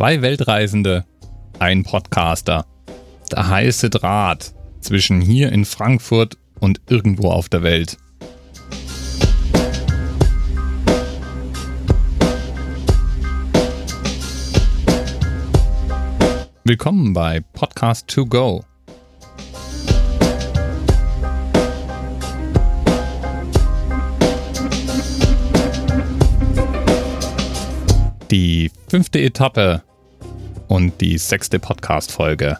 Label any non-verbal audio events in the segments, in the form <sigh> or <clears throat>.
Zwei Weltreisende, ein Podcaster. Der heiße Draht zwischen hier in Frankfurt und irgendwo auf der Welt. Willkommen bei Podcast to Go. Die fünfte Etappe und die sechste Podcast-Folge.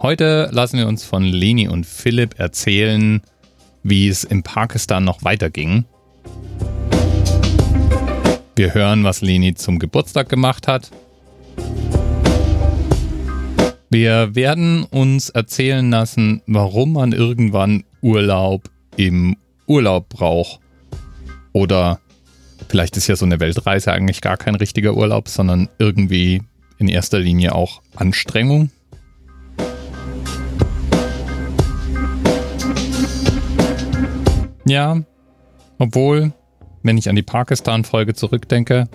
Heute lassen wir uns von Leni und Philipp erzählen, wie es in Pakistan noch weiterging. Wir hören, was Leni zum Geburtstag gemacht hat. Wir werden uns erzählen lassen, warum man irgendwann Urlaub im Urlaub braucht. Oder Vielleicht ist ja so eine Weltreise eigentlich gar kein richtiger Urlaub, sondern irgendwie in erster Linie auch Anstrengung. Ja, obwohl, wenn ich an die Pakistan-Folge zurückdenke,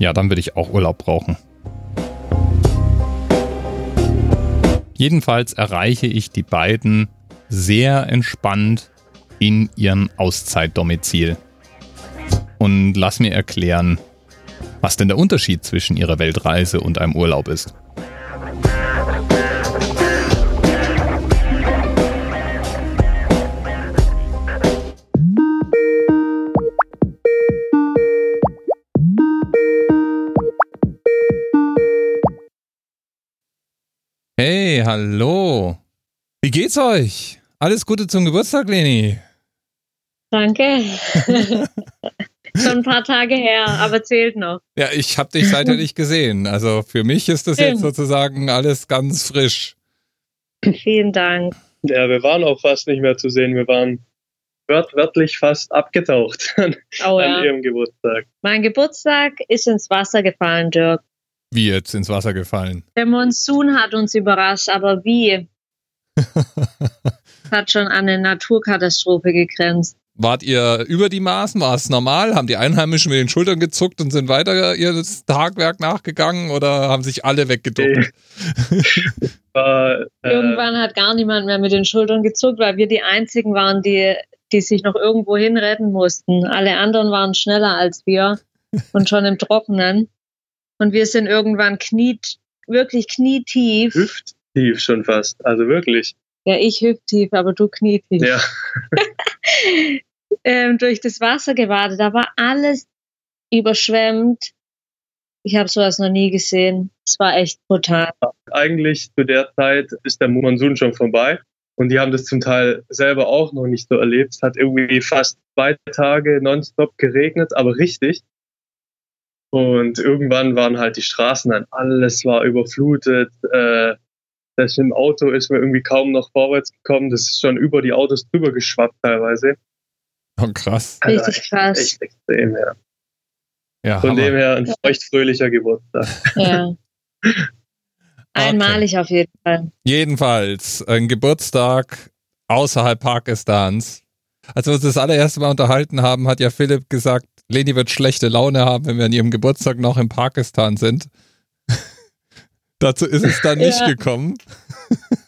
ja, dann würde ich auch Urlaub brauchen. Jedenfalls erreiche ich die beiden sehr entspannt in ihrem Auszeitdomizil und lass mir erklären, was denn der Unterschied zwischen ihrer Weltreise und einem Urlaub ist. Hey, hallo. Wie geht's euch? Alles Gute zum Geburtstag, Leni. Danke. <laughs> Schon ein paar Tage her, aber zählt noch. Ja, ich habe dich seither nicht gesehen. Also für mich ist das jetzt sozusagen alles ganz frisch. Vielen Dank. Ja, wir waren auch fast nicht mehr zu sehen. Wir waren wört wörtlich fast abgetaucht <laughs> an, oh, ja. an ihrem Geburtstag. Mein Geburtstag ist ins Wasser gefallen, Dirk. Wie jetzt ins Wasser gefallen? Der Monsun hat uns überrascht, aber wie? <laughs> hat schon an eine Naturkatastrophe gegrenzt. Wart ihr über die Maßen? War es normal? Haben die Einheimischen mit den Schultern gezuckt und sind weiter ihr Tagwerk nachgegangen oder haben sich alle weggeduckt? <laughs> War, äh, Irgendwann hat gar niemand mehr mit den Schultern gezuckt, weil wir die einzigen waren, die, die sich noch irgendwo hin retten mussten. Alle anderen waren schneller als wir und schon im Trockenen. Und wir sind irgendwann kniet, wirklich knietief. Hüfttief schon fast, also wirklich. Ja, ich hüfttief, aber du knietief. Ja. <laughs> ähm, durch das Wasser gewartet. Da war alles überschwemmt. Ich habe sowas noch nie gesehen. Es war echt brutal. Eigentlich zu der Zeit ist der Monsun schon vorbei. Und die haben das zum Teil selber auch noch nicht so erlebt. Es hat irgendwie fast zwei Tage nonstop geregnet, aber richtig. Und irgendwann waren halt die Straßen dann, alles war überflutet. Äh, das im Auto ist mir irgendwie kaum noch vorwärts gekommen. Das ist schon über die Autos drüber geschwappt teilweise. Oh, krass. Also Richtig krass. Echt extrem, ja. ja Von Hammer. dem her ein feuchtfröhlicher Geburtstag. Ja. <laughs> Einmalig okay. auf jeden Fall. Jedenfalls ein Geburtstag außerhalb Pakistans. Als wir uns das allererste Mal unterhalten haben, hat ja Philipp gesagt, Leni wird schlechte Laune haben, wenn wir an ihrem Geburtstag noch in Pakistan sind. <laughs> Dazu ist es dann nicht ja. gekommen.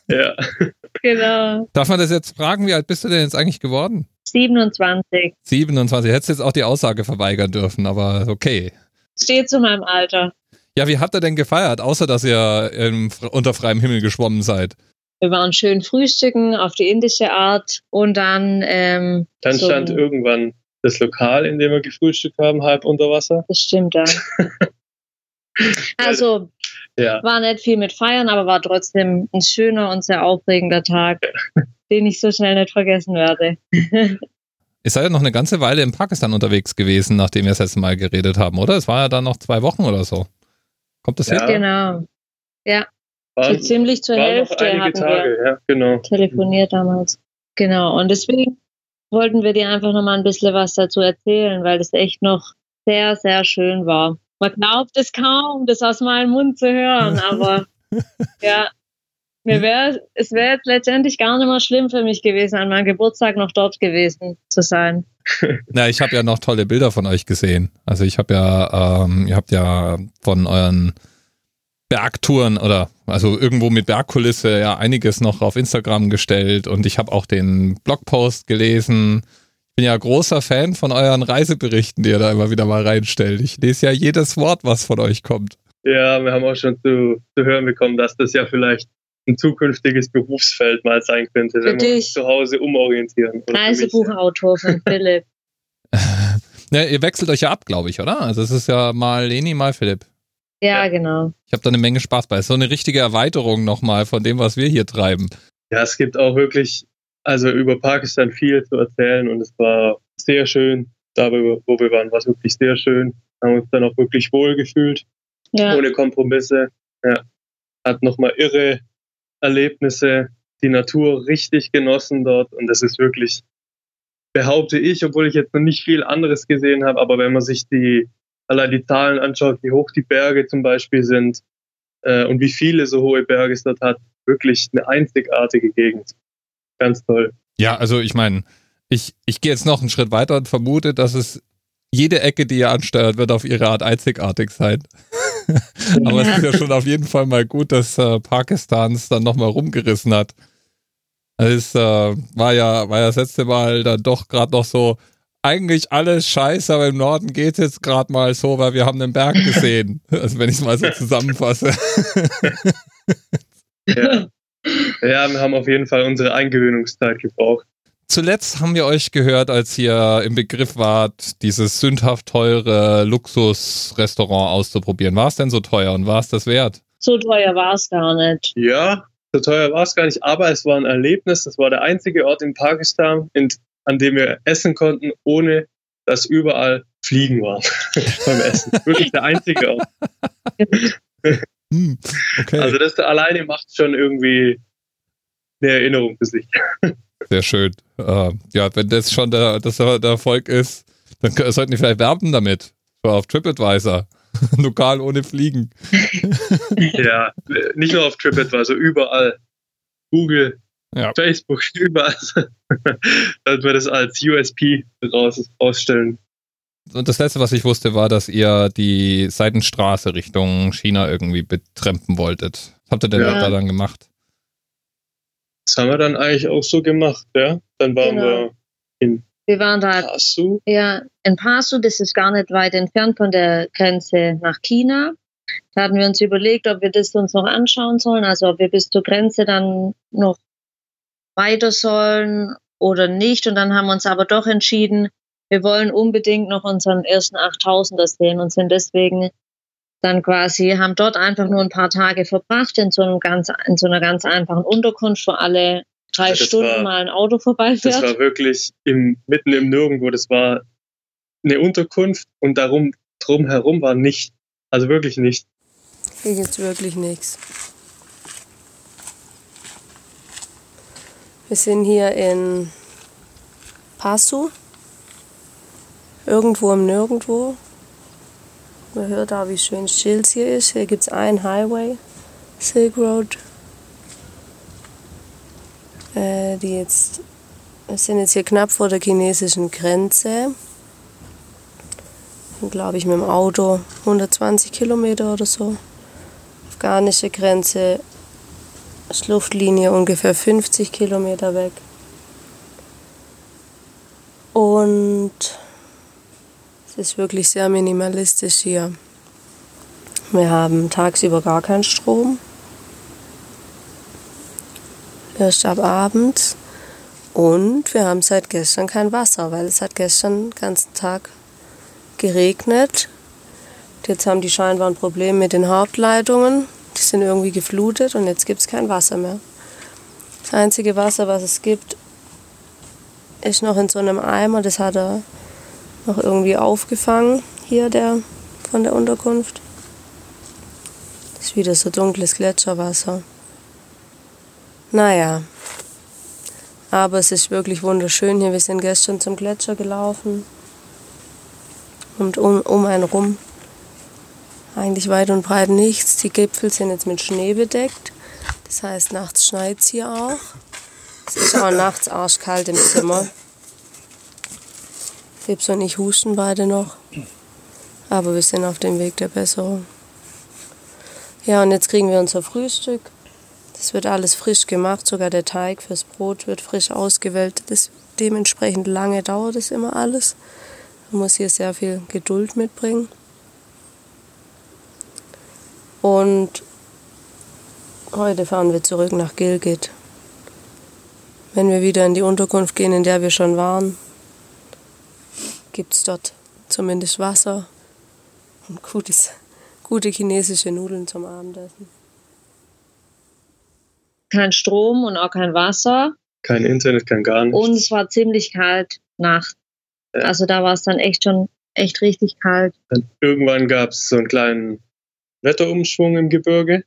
Ja. <laughs> Genau. Darf man das jetzt fragen? Wie alt bist du denn jetzt eigentlich geworden? 27. 27. Hättest jetzt auch die Aussage verweigern dürfen, aber okay. Steht zu meinem Alter. Ja, wie habt ihr denn gefeiert, außer dass ihr im, unter freiem Himmel geschwommen seid? Wir waren schön frühstücken auf die indische Art und dann. Ähm, dann so stand irgendwann das Lokal, in dem wir gefrühstückt haben, halb unter Wasser. Das stimmt, ja. <laughs> also, ja. war nicht viel mit Feiern, aber war trotzdem ein schöner und sehr aufregender Tag. <laughs> den ich so schnell nicht vergessen werde. <laughs> Ihr seid ja noch eine ganze Weile in Pakistan unterwegs gewesen, nachdem wir das letzte Mal geredet haben, oder? Es war ja dann noch zwei Wochen oder so. Kommt das ja. hin? Genau. Ja. War, so ziemlich zur Hälfte hatten Tage, wir ja, genau. telefoniert damals. Genau. Und deswegen wollten wir dir einfach noch mal ein bisschen was dazu erzählen, weil es echt noch sehr, sehr schön war. Man glaubt es kaum, das aus meinem Mund zu hören, <laughs> aber ja, Mir wär, es wäre jetzt letztendlich gar nicht mehr schlimm für mich gewesen, an meinem Geburtstag noch dort gewesen zu sein. <laughs> Na, ich habe ja noch tolle Bilder von euch gesehen. Also ich habe ja, ähm, ihr habt ja von euren Bergtouren oder also irgendwo mit Bergkulisse ja einiges noch auf Instagram gestellt und ich habe auch den Blogpost gelesen. Ich bin ja großer Fan von euren Reiseberichten, die ihr da immer wieder mal reinstellt. Ich lese ja jedes Wort, was von euch kommt. Ja, wir haben auch schon zu, zu hören bekommen, dass das ja vielleicht ein zukünftiges Berufsfeld mal sein könnte, wenn wir uns zu Hause umorientieren. Reisebuchautor von <laughs> Philipp. <laughs> ja, ihr wechselt euch ja ab, glaube ich, oder? Also es ist ja mal Leni, mal Philipp. Ja, ja. genau. Ich habe da eine Menge Spaß bei. Es ist so eine richtige Erweiterung nochmal von dem, was wir hier treiben. Ja, es gibt auch wirklich, also über Pakistan viel zu erzählen und es war sehr schön. Darüber, wo wir waren, war es wirklich sehr schön. Haben uns dann auch wirklich wohl gefühlt. Ja. Ohne Kompromisse. Ja. Hat nochmal irre Erlebnisse, die Natur richtig genossen dort und das ist wirklich, behaupte ich, obwohl ich jetzt noch nicht viel anderes gesehen habe, aber wenn man sich die allein die Zahlen anschaut, wie hoch die Berge zum Beispiel sind äh, und wie viele so hohe Berge es dort hat, wirklich eine einzigartige Gegend. Ganz toll. Ja, also ich meine, ich, ich gehe jetzt noch einen Schritt weiter und vermute, dass es jede Ecke, die ihr ansteuert, wird auf ihre Art einzigartig sein. <laughs> Aber es ist ja schon auf jeden Fall mal gut, dass äh, Pakistan es dann nochmal rumgerissen hat. Es äh, war ja, war ja das letzte Mal dann doch gerade noch so, eigentlich alles scheiße, aber im Norden geht es jetzt gerade mal so, weil wir haben den Berg gesehen. Also wenn ich es mal so <laughs> zusammenfasse. ja. Ja, wir haben auf jeden Fall unsere Eingewöhnungszeit gebraucht. Zuletzt haben wir euch gehört, als ihr im Begriff wart, dieses sündhaft teure Luxusrestaurant auszuprobieren. War es denn so teuer und war es das wert? So teuer war es gar nicht. Ja, so teuer war es gar nicht, aber es war ein Erlebnis. Das war der einzige Ort in Pakistan, in an dem wir essen konnten, ohne dass überall Fliegen waren <laughs> beim Essen. Wirklich der einzige Ort. <laughs> Hm, okay. Also das alleine macht schon irgendwie eine Erinnerung für sich. Sehr schön. Uh, ja, wenn das schon der, das der Erfolg ist, dann sollten die vielleicht werben damit. Auf TripAdvisor. <laughs> Lokal ohne Fliegen. <laughs> ja, nicht nur auf TripAdvisor, überall. Google, ja. Facebook, <laughs> überall. dass wir das als USP raus, rausstellen. Und das letzte, was ich wusste, war, dass ihr die Seitenstraße Richtung China irgendwie betrempen wolltet. Was habt ihr denn ja. da dann gemacht? Das haben wir dann eigentlich auch so gemacht, ja. Dann waren genau. wir in wir waren da Pasu. Ja, in Pasu, das ist gar nicht weit entfernt von der Grenze nach China. Da hatten wir uns überlegt, ob wir das uns noch anschauen sollen, also ob wir bis zur Grenze dann noch weiter sollen oder nicht. Und dann haben wir uns aber doch entschieden, wir wollen unbedingt noch unseren ersten 8000er sehen und sind deswegen dann quasi, haben dort einfach nur ein paar Tage verbracht in so, einem ganz, in so einer ganz einfachen Unterkunft, wo alle drei das Stunden war, mal ein Auto vorbeifährt. Das war wirklich im, mitten im Nirgendwo. Das war eine Unterkunft und darum drumherum war nicht. Also wirklich nicht. Hier jetzt wirklich nichts. Wir sind hier in Pasu, irgendwo im Nirgendwo. Man hört da, wie schön still es hier ist. Hier gibt es einen Highway, Silk Road. Äh, die jetzt, wir sind jetzt hier knapp vor der chinesischen Grenze. Glaube ich mit dem Auto 120 Kilometer oder so. Afghanische Grenze Schluchtlinie ungefähr 50 Kilometer weg. Und ist wirklich sehr minimalistisch hier. Wir haben tagsüber gar keinen Strom. Erst ab abends. Und wir haben seit gestern kein Wasser, weil es hat gestern den ganzen Tag geregnet. Jetzt haben die scheinbar ein Problem mit den Hauptleitungen. Die sind irgendwie geflutet und jetzt gibt es kein Wasser mehr. Das einzige Wasser, was es gibt, ist noch in so einem Eimer. Das hat er noch irgendwie aufgefangen, hier der von der Unterkunft. Das ist wieder so dunkles Gletscherwasser. Naja, aber es ist wirklich wunderschön hier. Wir sind gestern zum Gletscher gelaufen und um, um einen rum eigentlich weit und breit nichts. Die Gipfel sind jetzt mit Schnee bedeckt. Das heißt, nachts schneit es hier auch. Es ist auch nachts arschkalt im Zimmer. Liebs und ich husten beide noch. Aber wir sind auf dem Weg der Besserung. Ja, und jetzt kriegen wir unser Frühstück. Das wird alles frisch gemacht, sogar der Teig fürs Brot wird frisch ausgewählt. Das, dementsprechend lange dauert es immer alles. Man muss hier sehr viel Geduld mitbringen. Und heute fahren wir zurück nach Gilgit. Wenn wir wieder in die Unterkunft gehen, in der wir schon waren, gibt es dort zumindest Wasser und gutes, gute chinesische Nudeln zum Abendessen. Kein Strom und auch kein Wasser. Kein Internet, kein gar nichts. Und es war ziemlich kalt nachts. Ja. Also da war es dann echt schon echt richtig kalt. Und irgendwann gab es so einen kleinen Wetterumschwung im Gebirge.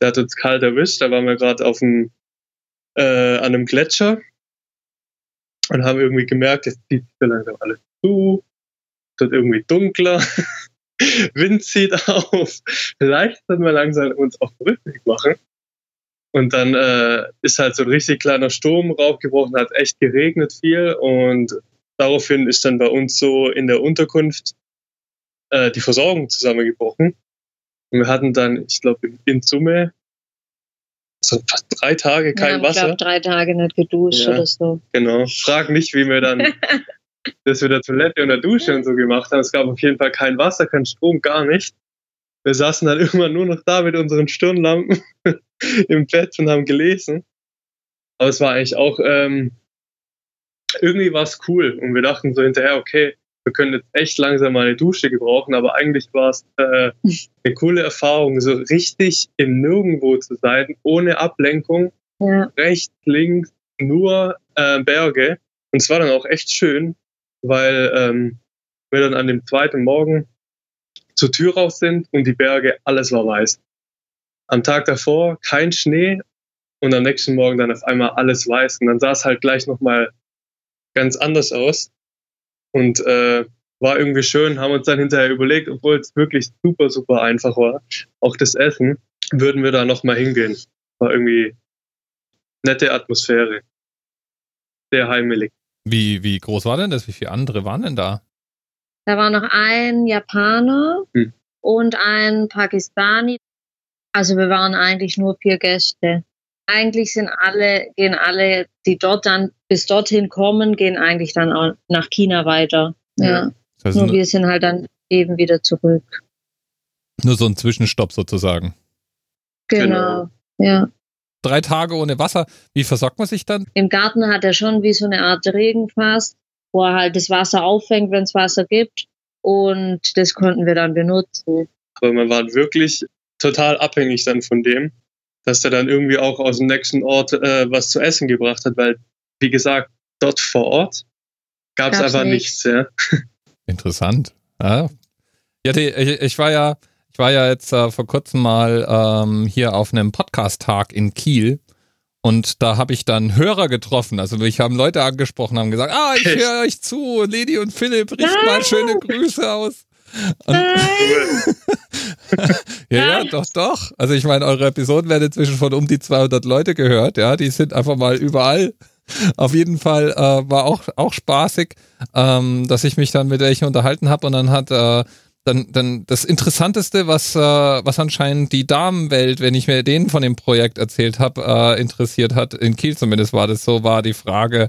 Der hat uns kalt erwischt. Da waren wir gerade auf dem, äh, an einem Gletscher und haben irgendwie gemerkt, jetzt zieht sich so langsam alles zu. Es wird irgendwie dunkler. <laughs> Wind zieht auf. Vielleicht sollten wir langsam uns auf den Rückweg machen. Und dann äh, ist halt so ein richtig kleiner Sturm raufgebrochen, hat echt geregnet viel und daraufhin ist dann bei uns so in der Unterkunft äh, die Versorgung zusammengebrochen. Und wir hatten dann, ich glaube, in Summe so fast drei Tage kein ja, Wasser. Ich glaube, drei Tage nicht geduscht ja, oder so. Genau. Frag nicht, wie wir dann <laughs> das mit der Toilette und der Dusche und so gemacht haben. Es gab auf jeden Fall kein Wasser, kein Strom, gar nicht. Wir saßen dann irgendwann nur noch da mit unseren Stirnlampen <laughs> im Bett und haben gelesen. Aber es war eigentlich auch, ähm, irgendwie war es cool. Und wir dachten so hinterher, okay, wir können jetzt echt langsam mal eine Dusche gebrauchen, aber eigentlich war es äh, eine coole Erfahrung, so richtig im Nirgendwo zu sein, ohne Ablenkung, ja. rechts, links, nur äh, Berge. Und es war dann auch echt schön, weil ähm, wir dann an dem zweiten Morgen zur Tür raus sind und die Berge, alles war weiß. Am Tag davor kein Schnee und am nächsten Morgen dann auf einmal alles weiß. Und dann sah es halt gleich nochmal ganz anders aus. Und äh, war irgendwie schön, haben uns dann hinterher überlegt, obwohl es wirklich super, super einfach war, auch das Essen, würden wir da nochmal hingehen. War irgendwie nette Atmosphäre. Sehr heimelig. Wie, wie groß war denn das? Wie viele andere waren denn da? Da war noch ein Japaner hm. und ein Pakistani. Also wir waren eigentlich nur vier Gäste eigentlich sind alle, gehen alle, die dort dann bis dorthin kommen, gehen eigentlich dann auch nach China weiter. Ja. ja. Das heißt, nur wir sind halt dann eben wieder zurück. Nur so ein Zwischenstopp sozusagen. Genau, genau. ja. Drei Tage ohne Wasser. Wie versorgt man sich dann? Im Garten hat er schon wie so eine Art Regenfass, wo er halt das Wasser auffängt, wenn es Wasser gibt. Und das konnten wir dann benutzen. Aber man war wirklich total abhängig dann von dem dass der dann irgendwie auch aus dem nächsten Ort äh, was zu essen gebracht hat, weil, wie gesagt, dort vor Ort gab es einfach nichts. ja. <laughs> Interessant. Ja, ja die, ich, ich, war ja, ich war ja jetzt äh, vor kurzem mal ähm, hier auf einem Podcast-Tag in Kiel. Und da habe ich dann Hörer getroffen. Also ich habe Leute angesprochen, haben gesagt, ah, ich höre euch zu, Lady und Philipp, richt mal schöne Grüße aus. <laughs> ja, ja, doch, doch. Also ich meine, eure Episoden werden inzwischen von um die 200 Leute gehört. Ja, die sind einfach mal überall. Auf jeden Fall äh, war auch auch spaßig, ähm, dass ich mich dann mit welchen unterhalten habe und dann hat äh, dann, dann das Interessanteste, was, äh, was anscheinend die Damenwelt, wenn ich mir denen von dem Projekt erzählt habe, äh, interessiert hat, in Kiel zumindest war das so, war die Frage,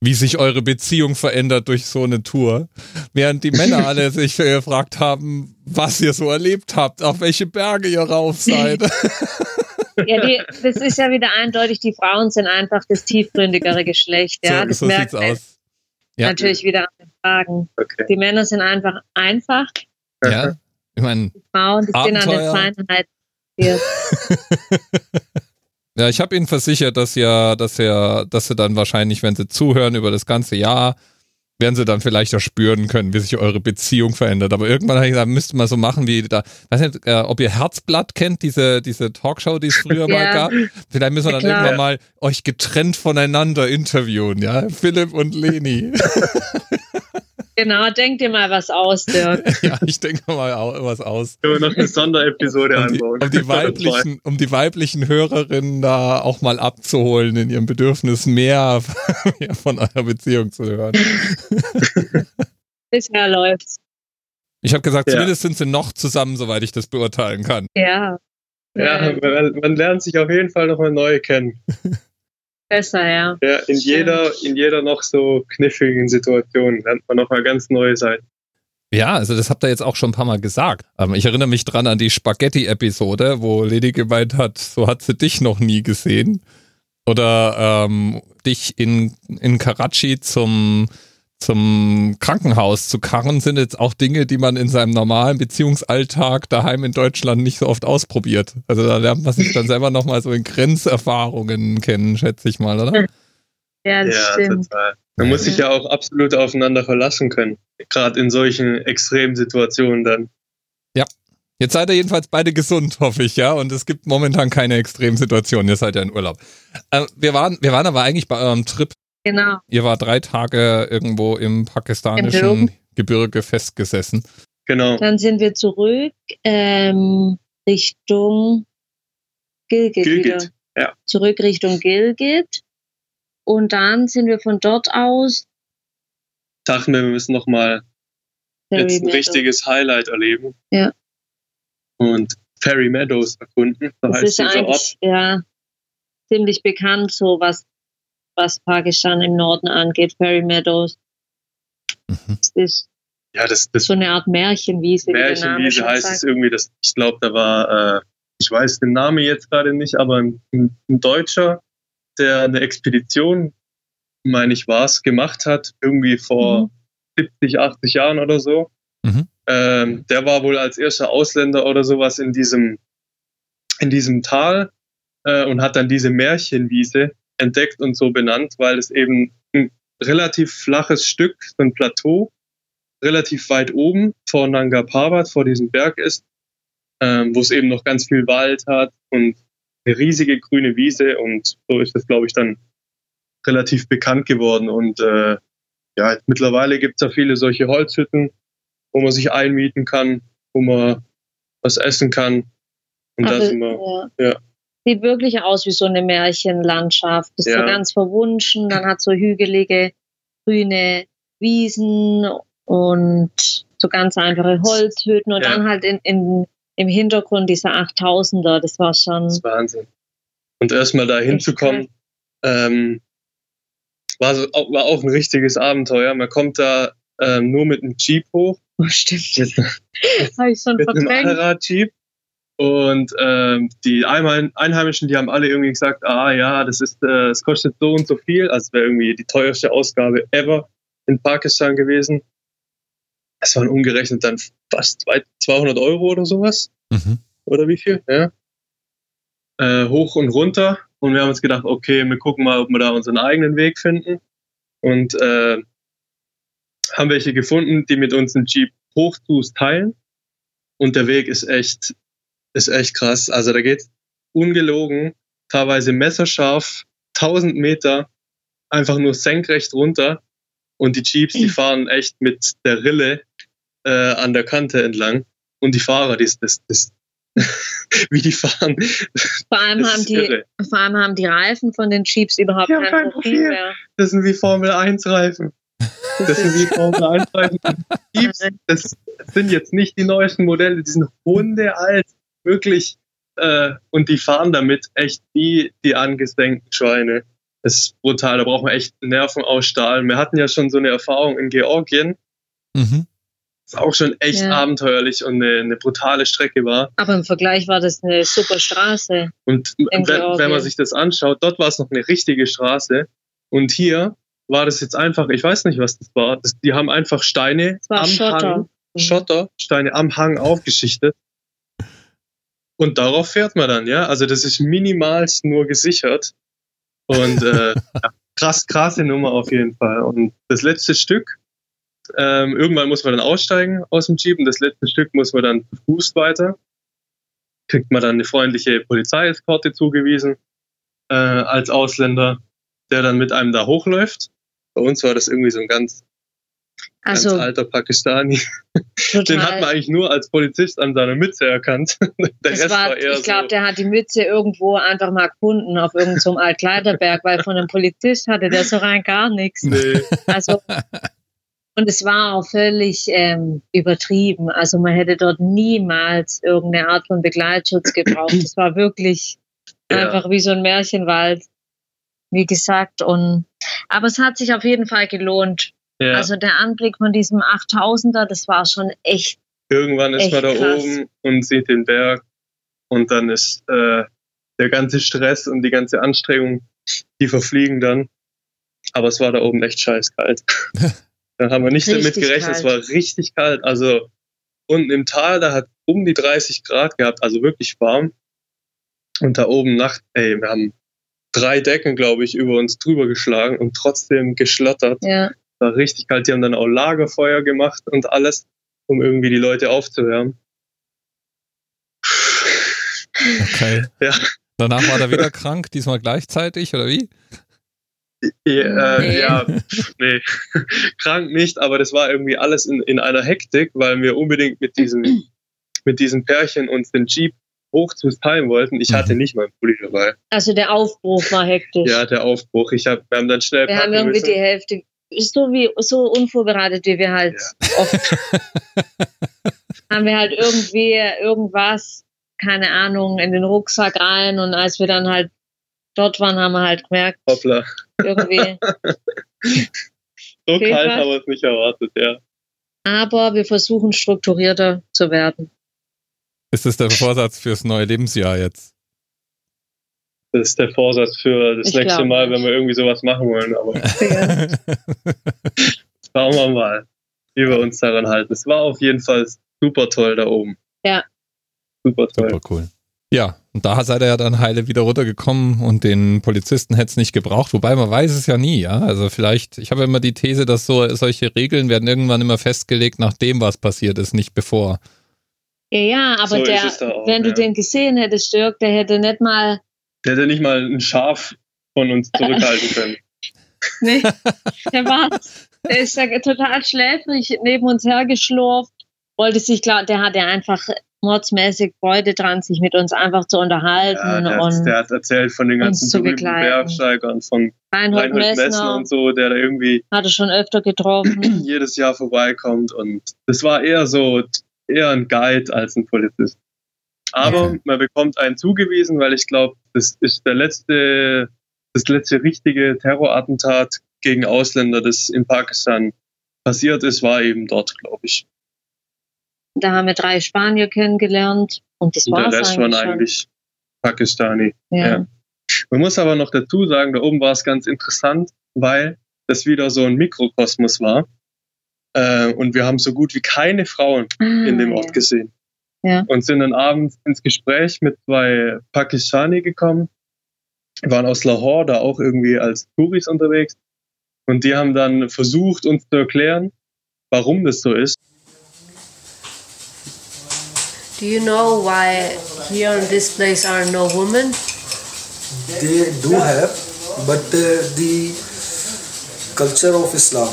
wie sich eure Beziehung verändert durch so eine Tour. Während die Männer alle <laughs> sich gefragt haben, was ihr so erlebt habt, auf welche Berge ihr rauf seid. <laughs> Ja, die, das ist ja wieder eindeutig, die Frauen sind einfach das tiefgründigere Geschlecht. Ja, so, das so merkt man ja. natürlich wieder an den Fragen. Okay. Die Männer sind einfach einfach. Ja, ich meine, die Frauen, die Abenteuer. sind an der Feinheit. <laughs> Ja, ich habe ihnen versichert, dass ja, dass ja, dass sie dann wahrscheinlich, wenn sie zuhören über das ganze Jahr, werden sie dann vielleicht auch spüren können, wie sich eure Beziehung verändert. Aber irgendwann habe ich gesagt, müsste man so machen wie da, weiß nicht, äh, ob ihr Herzblatt kennt, diese, diese Talkshow, die es früher <laughs> ja. mal gab. Vielleicht müssen wir dann ja, irgendwann mal euch getrennt voneinander interviewen, ja? Philipp und Leni. <laughs> Genau, denk dir mal was aus, Dirk. <laughs> ja, ich denke mal was aus. Können wir noch eine Sonderepisode um die, einbauen. Um die, weiblichen, um die weiblichen Hörerinnen da auch mal abzuholen in ihrem Bedürfnis, mehr, <laughs> mehr von eurer Beziehung zu hören. <laughs> Bisher läuft's. Ich habe gesagt, ja. zumindest sind sie noch zusammen, soweit ich das beurteilen kann. Ja. Ja, man, man lernt sich auf jeden Fall nochmal neu kennen. Besser, ja. Ja, in jeder, in jeder noch so kniffligen Situation lernt man nochmal ganz neue Seiten. Ja, also das habt ihr jetzt auch schon ein paar Mal gesagt. Ähm, ich erinnere mich dran an die Spaghetti-Episode, wo Lady gemeint hat, so hat sie dich noch nie gesehen. Oder ähm, dich in, in Karachi zum zum Krankenhaus zu karren, sind jetzt auch Dinge, die man in seinem normalen Beziehungsalltag daheim in Deutschland nicht so oft ausprobiert. Also da lernt man sich dann selber nochmal so in Grenzerfahrungen kennen, schätze ich mal, oder? Ja, das ja, stimmt. total. Man muss sich ja auch absolut aufeinander verlassen können. Gerade in solchen extremen Situationen dann. Ja. Jetzt seid ihr jedenfalls beide gesund, hoffe ich, ja. Und es gibt momentan keine extremen Situationen. Ihr seid ja in Urlaub. Äh, wir, waren, wir waren aber eigentlich bei eurem Trip Genau. Ihr war drei Tage irgendwo im pakistanischen Im Gebirge festgesessen. Genau. Dann sind wir zurück ähm, Richtung Gilgit, Gilgit. Ja. Zurück Richtung Gilgit. Und dann sind wir von dort aus. Dachten wir, wir müssen nochmal jetzt ein richtiges Highlight erleben. Ja. Und Fairy Meadows erkunden. So das heißt ist dieser Ort. Ja, ziemlich bekannt, so was was Pakistan im Norden angeht, Fairy Meadows. Mhm. Das ist ja, das, das so eine Art Märchenwiese. Märchenwiese heißt sagt. es irgendwie, dass, ich glaube, da war, äh, ich weiß den Namen jetzt gerade nicht, aber ein, ein, Deutscher, der eine Expedition, meine ich war es, gemacht hat, irgendwie vor mhm. 70, 80 Jahren oder so. Mhm. Ähm, der war wohl als erster Ausländer oder sowas in diesem, in diesem Tal äh, und hat dann diese Märchenwiese entdeckt und so benannt, weil es eben ein relativ flaches Stück, so ein Plateau, relativ weit oben vor Nanga Parbat, vor diesem Berg ist, ähm, wo es eben noch ganz viel Wald hat und eine riesige grüne Wiese und so ist es, glaube ich, dann relativ bekannt geworden. Und äh, ja, mittlerweile gibt es ja viele solche Holzhütten, wo man sich einmieten kann, wo man was essen kann. Und da sind wir, ja. ja sieht wirklich aus wie so eine Märchenlandschaft. Ist ja. so ganz verwunschen, dann hat so hügelige grüne Wiesen und so ganz einfache Holzhütten und ja. dann halt in, in, im Hintergrund dieser 8000er, das war schon. Das ist Wahnsinn. Und erstmal da hinzukommen, ähm, war, so, war auch ein richtiges Abenteuer. Man kommt da ähm, nur mit einem Jeep hoch. Oh, stimmt. Jetzt, Habe ich schon mit verdrängt. einem Allrad-Jeep und ähm, die Einheimischen, die haben alle irgendwie gesagt, ah ja, das ist, äh, es kostet so und so viel. Also wäre irgendwie die teuerste Ausgabe ever in Pakistan gewesen. Es waren umgerechnet dann fast 200 Euro oder sowas. Mhm. Oder wie viel? Ja. Äh, hoch und runter. Und wir haben uns gedacht, okay, wir gucken mal, ob wir da unseren eigenen Weg finden. Und äh, haben welche gefunden, die mit uns einen Jeep hochzus teilen. Und der Weg ist echt ist echt krass. Also da geht ungelogen, teilweise messerscharf, 1000 Meter einfach nur senkrecht runter und die Jeeps, die fahren echt mit der Rille äh, an der Kante entlang und die Fahrer, die, das, das, <laughs> wie die fahren. Vor allem, haben die, vor allem haben die Reifen von den Jeeps überhaupt kein, kein Profil mehr. Das sind wie Formel 1 Reifen. Das sind wie Formel 1 Reifen. <laughs> Jeeps, das sind jetzt nicht die neuesten Modelle, die sind hundealt wirklich, äh, und die fahren damit echt wie die angesenkten Schweine. Das ist brutal, da braucht man echt Nerven aus Stahl. Wir hatten ja schon so eine Erfahrung in Georgien. Mhm. Das auch schon echt ja. abenteuerlich und eine, eine, brutale Strecke war. Aber im Vergleich war das eine super Straße. Und wenn, wenn man sich das anschaut, dort war es noch eine richtige Straße. Und hier war das jetzt einfach, ich weiß nicht, was das war. Das, die haben einfach Steine am Schotter. Hang, Schotter, Steine am Hang aufgeschichtet und darauf fährt man dann, ja. Also das ist minimalst nur gesichert. Und äh, <laughs> krass, krasse Nummer auf jeden Fall. Und das letzte Stück, ähm, irgendwann muss man dann aussteigen aus dem Jeep und das letzte Stück muss man dann zu Fuß weiter. Kriegt man dann eine freundliche Polizeieskorte zugewiesen äh, als Ausländer, der dann mit einem da hochläuft. Bei uns war das irgendwie so ein ganz Also, Ganz alter Pakistani. Total. Den hat man eigentlich nur als Polizist an seiner Mütze erkannt. <laughs> der Rest war, war eher Ich glaube, so. der hat die Mütze irgendwo einfach mal gefunden auf irgendeinem so Altkleiderberg, weil von einem Polizist hatte der so rein gar nichts. Nee. Also, und es war auch völlig ähm, übertrieben. Also man hätte dort niemals irgendeine Art von Begleitschutz gebraucht. Es war wirklich ja. einfach wie so ein Märchenwald, wie gesagt. Und aber es hat sich auf jeden Fall gelohnt. Ja. Also der Anblick von diesem 8000er, das war schon echt. Irgendwann ist echt man da krass. oben und sieht den Berg und dann ist äh, der ganze Stress und die ganze Anstrengung, die verfliegen dann. Aber es war da oben echt scheiß kalt. <laughs> da haben wir nicht richtig damit gerechnet, kalt. es war richtig kalt. Also unten im Tal, da hat um die 30 Grad gehabt, also wirklich warm. Und da oben Nacht, ey, wir haben drei Decken, glaube ich, über uns drüber geschlagen und trotzdem geschlottert. Ja war richtig kalt. Die haben dann auch Lagerfeuer gemacht und alles, um irgendwie die Leute aufzuwärmen. Okay. <laughs> Ja. Danach war er wieder krank, diesmal gleichzeitig, oder wie? Ja, äh, nee. ja, nee, <laughs> krank nicht, aber das war irgendwie alles in, in einer Hektik, weil wir unbedingt mit diesem, mit diesem Pärchen uns den Jeep hoch zu teilen wollten. Ich hatte mhm. nicht meinen Pulli dabei. Also der Aufbruch war hektisch. Ja, der Aufbruch. Ich hab, wir haben dann schnell. Wir haben irgendwie müssen. die Hälfte so wie so unvorbereitet, wie wir halt ja. oft <laughs> haben wir halt irgendwie irgendwas, keine Ahnung, in den Rucksack rein und als wir dann halt dort waren, haben wir halt gemerkt, Hoppla. irgendwie. <laughs> so kalt haben wir es nicht erwartet, ja. Aber wir versuchen strukturierter zu werden. Ist das der Vorsatz fürs neue Lebensjahr jetzt? Das ist der Vorsatz für das ich nächste Mal, nicht. wenn wir irgendwie sowas machen wollen. Aber <laughs> schauen wir mal, wie wir uns daran halten. Es war auf jeden Fall super toll da oben. Ja. Super toll. Super cool. Ja, und da seid ihr ja dann heile wieder runtergekommen und den Polizisten hätte es nicht gebraucht, wobei man weiß es ja nie, ja. Also vielleicht, ich habe immer die These, dass so solche Regeln werden irgendwann immer festgelegt, nachdem was passiert ist, nicht bevor. Ja, ja, aber so der, auch, wenn ja. du den gesehen hättest, Dirk, der hätte nicht mal der hätte nicht mal ein Schaf von uns zurückhalten können. <laughs> nee, der war, der ist ja total schläfrig neben uns hergeschlurft, wollte sich klar, der hatte einfach mordsmäßig Freude dran, sich mit uns einfach zu unterhalten. Ja, der, und hat, der hat erzählt von den ganzen berühmten Bergsteigern, von Reinhold, Reinhold Messner, Messner und so, der da irgendwie hatte schon öfter getroffen. <clears throat> jedes Jahr vorbeikommt und das war eher so, eher ein Guide als ein Polizist. Aber okay. man bekommt einen zugewiesen, weil ich glaube, das ist der letzte, das letzte richtige Terrorattentat gegen Ausländer, das in Pakistan passiert ist, war eben dort, glaube ich. Da haben wir drei Spanier kennengelernt und das war Der Rest waren eigentlich Pakistani. Ja. ja. Man muss aber noch dazu sagen, da oben war es ganz interessant, weil das wieder so ein Mikrokosmos war. Äh, und wir haben so gut wie keine Frauen ah, in dem Ort ja. gesehen. Ja. Und sind dann abends ins Gespräch mit zwei Pakistani gekommen. Wir waren aus Lahore, da auch irgendwie als Touris unterwegs. Und die haben dann versucht, uns zu erklären, warum das so ist. Do you know why here in this place are no women? They do have, but uh, the culture of Islam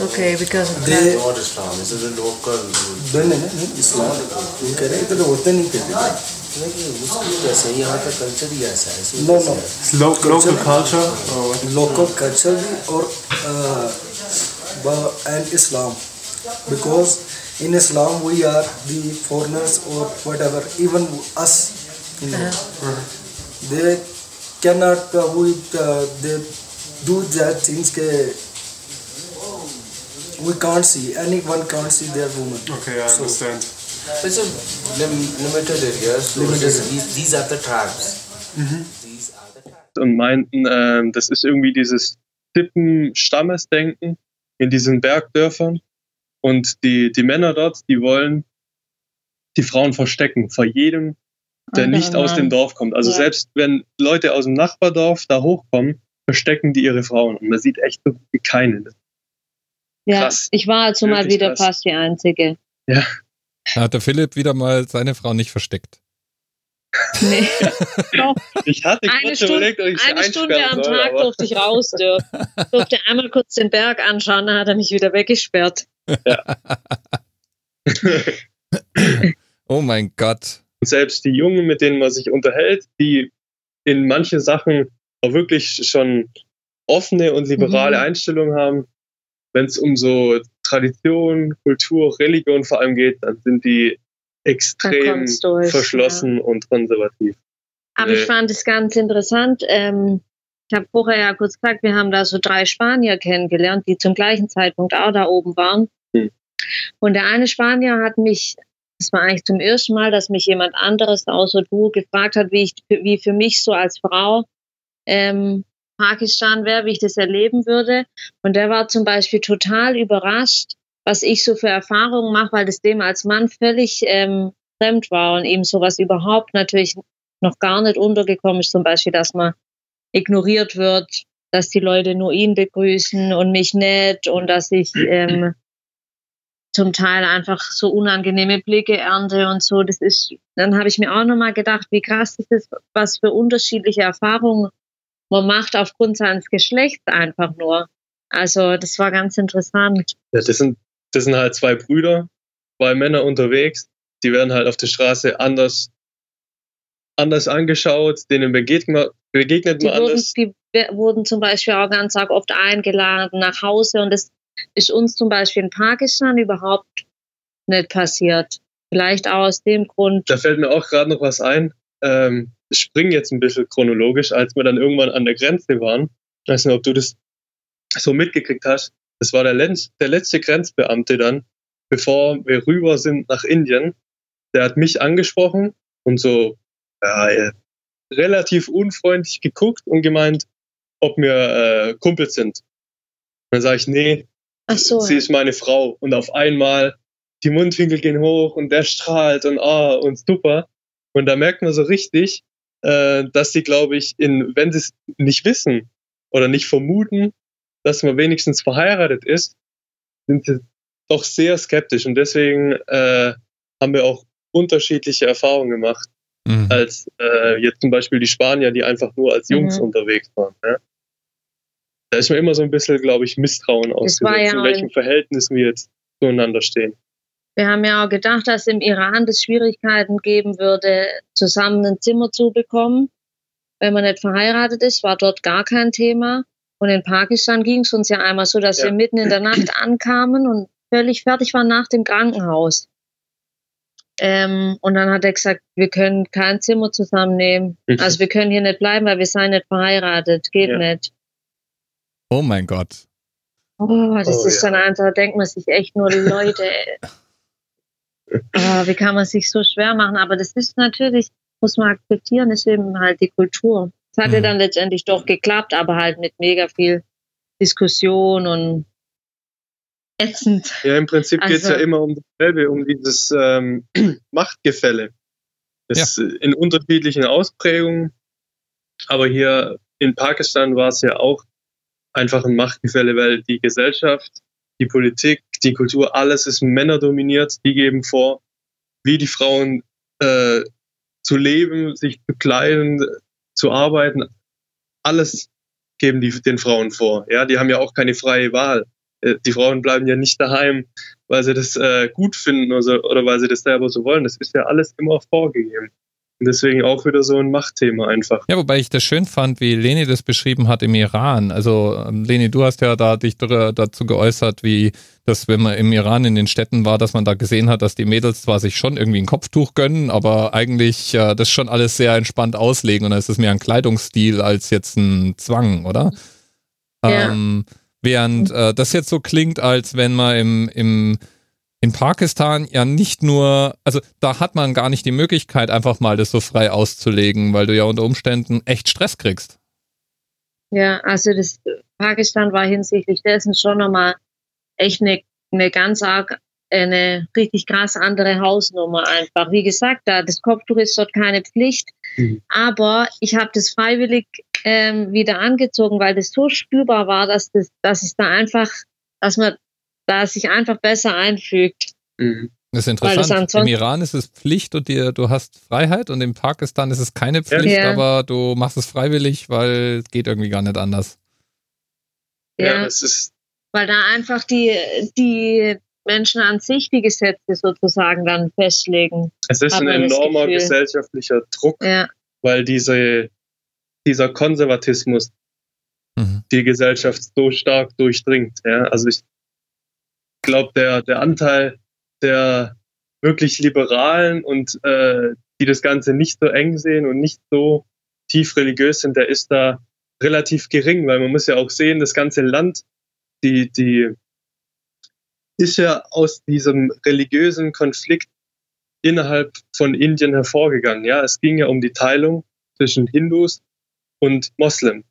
Okay, because of they, that. not Islam. This is a local rule. Then है ना? इस्लाम इधर होते नहीं कहते local culture भी और and Islam because in Islam we are the foreigners और whatever even us they can not we they do that things के we can't see anyone can't see their woman okay i so, understand it's a lim- limited area so limited. These, these are the tribes mhm. these are the tribes und meinten äh, das ist irgendwie dieses tippen stammesdenken in diesen bergdörfern und die die männer dort die wollen die frauen verstecken vor jedem der nicht aus dem Dorf kommt. Also ja. selbst wenn Leute aus dem Nachbardorf da hochkommen, verstecken die ihre Frauen. Und man sieht echt so wie keine. Ja, Krass. ich war also mal wieder krass. fast die Einzige. Ja. Da hat der Philipp wieder mal seine Frau nicht versteckt. Nee. <laughs> Doch. Ich hatte eine Stunde, überlegt, ob ich eine Stunde am soll, Tag durfte ich raus dürfen. durfte einmal kurz den Berg anschauen, dann hat er mich wieder weggesperrt. Ja. <laughs> oh mein Gott. Selbst die Jungen, mit denen man sich unterhält, die in manche Sachen auch wirklich schon offene und liberale mhm. Einstellungen haben, wenn es um so Tradition, Kultur, Religion vor allem geht, dann sind die extrem durch, verschlossen ja. und konservativ. Aber ich fand es ganz interessant. Ähm, ich habe vorher ja kurz gesagt, wir haben da so drei Spanier kennengelernt, die zum gleichen Zeitpunkt auch da oben waren. Hm. Und der eine Spanier hat mich, das war eigentlich zum ersten Mal, dass mich jemand anderes außer du gefragt hat, wie ich, wie für mich so als Frau ähm, Pakistan wäre, wie ich das erleben würde. Und der war zum Beispiel total überrascht, was ich so für Erfahrungen mache, weil das dem als Mann völlig ähm, fremd war und ihm sowas überhaupt natürlich noch gar nicht untergekommen ist, zum Beispiel, dass man ignoriert wird, dass die Leute nur ihn begrüßen und mich nicht und dass ich ähm, zum Teil einfach so unangenehme Blicke ernte und so. Das ist, dann habe ich mir auch nochmal gedacht, wie krass das ist, was für unterschiedliche Erfahrungen man macht aufgrund seines Geschlechts einfach nur. Also das war ganz interessant. Ja, das sind das sind halt zwei Brüder, zwei Männer unterwegs, die werden halt auf der Straße anders, anders angeschaut, denen begegnet, begegnet man wurden, anders. Die wurden zum Beispiel auch ganz oft eingeladen nach Hause und das ist uns zum Beispiel in Pakistan überhaupt nicht passiert. Vielleicht auch aus dem Grund. Da fällt mir auch gerade noch was ein. Ähm, springe jetzt ein bisschen chronologisch, als wir dann irgendwann an der Grenze waren. Ich weiß nicht, ob du das so mitgekriegt hast. Das war der, Lenz, der letzte Grenzbeamte dann, bevor wir rüber sind nach Indien. Der hat mich angesprochen und so ja, relativ unfreundlich geguckt und gemeint, ob wir äh, Kumpels sind. dann sage ich, nee, so. sie ist meine Frau. Und auf einmal die Mundwinkel gehen hoch und der strahlt und ah und super. Und da merkt man so richtig, äh, dass sie, glaube ich, in, wenn sie es nicht wissen oder nicht vermuten, dass man wenigstens verheiratet ist, sind sie doch sehr skeptisch. Und deswegen äh, haben wir auch unterschiedliche Erfahrungen gemacht, mhm. als äh, jetzt zum Beispiel die Spanier, die einfach nur als Jungs mhm. unterwegs waren. Ne? Da ist mir immer so ein bisschen, glaube ich, Misstrauen ausgesetzt, ja in welchem Verhältnis wir jetzt zueinander stehen. Wir haben ja auch gedacht, dass im Iran es Schwierigkeiten geben würde, zusammen ein Zimmer zu bekommen. Wenn man nicht verheiratet ist, war dort gar kein Thema. Und in Pakistan ging es uns ja einmal so, dass ja. wir mitten in der Nacht <clears throat> ankamen und völlig fertig waren nach dem Krankenhaus. Ähm, und dann hat er gesagt, wir können kein Zimmer zusammennehmen. Also wir können hier nicht bleiben, weil wir seien nicht verheiratet. Geht ja. nicht. Oh mein Gott. Oh, das oh, ist ja. dann einfach, da denkt man sich echt nur, Leute, <laughs> oh, wie kann man sich so schwer machen? Aber das ist natürlich, muss man akzeptieren, ist eben halt die Kultur. Es hatte mhm. dann letztendlich doch geklappt, aber halt mit mega viel Diskussion und ätzend. Ja, im Prinzip also, geht es ja immer um dasselbe, um dieses ähm, <clears throat> Machtgefälle. Das ja. in unterschiedlichen Ausprägungen. Aber hier in Pakistan war es ja auch einfach ein Machtgefälle, weil die Gesellschaft, die Politik, die Kultur, alles ist männerdominiert. Die geben vor, wie die Frauen äh, zu leben, sich zu kleiden, zu arbeiten, alles geben die den Frauen vor. Ja, die haben ja auch keine freie Wahl. Äh, die Frauen bleiben ja nicht daheim, weil sie das äh, gut finden oder, so, oder weil sie das selber so wollen. Das ist ja alles immer vorgegeben. Deswegen auch wieder so ein Machtthema einfach. Ja, wobei ich das schön fand, wie Leni das beschrieben hat im Iran. Also, ähm, Leni, du hast ja da dich dazu geäußert, wie das, wenn man im Iran in den Städten war, dass man da gesehen hat, dass die Mädels zwar sich schon irgendwie ein Kopftuch gönnen, aber eigentlich äh, das schon alles sehr entspannt auslegen und es ist mehr ein Kleidungsstil als jetzt ein Zwang, oder? Ja. Ähm, während äh, das jetzt so klingt, als wenn man im, im in Pakistan ja nicht nur, also da hat man gar nicht die Möglichkeit, einfach mal das so frei auszulegen, weil du ja unter Umständen echt Stress kriegst. Ja, also das Pakistan war hinsichtlich dessen schon nochmal echt eine, eine ganz arg, eine richtig krass andere Hausnummer einfach. Wie gesagt, da das Kopftuch ist dort keine Pflicht, mhm. aber ich habe das freiwillig ähm, wieder angezogen, weil das so spürbar war, dass das, dass es da einfach, dass man da es sich einfach besser einfügt. Mhm. Das ist interessant. Im Iran ist es Pflicht und dir, du hast Freiheit und in Pakistan ist es keine Pflicht, ja. aber du machst es freiwillig, weil es geht irgendwie gar nicht anders. Ja, ja das ist. Weil da einfach die, die Menschen an sich die Gesetze sozusagen dann festlegen. Es ist ein enormer gesellschaftlicher Druck, ja. weil diese, dieser Konservatismus mhm. die Gesellschaft so stark durchdringt. Ja? Also ich glaube, der, der Anteil der wirklich Liberalen und äh, die das Ganze nicht so eng sehen und nicht so tief religiös sind, der ist da relativ gering, weil man muss ja auch sehen, das ganze Land, die, die ist ja aus diesem religiösen Konflikt innerhalb von Indien hervorgegangen. Ja, es ging ja um die Teilung zwischen Hindus und Moslem.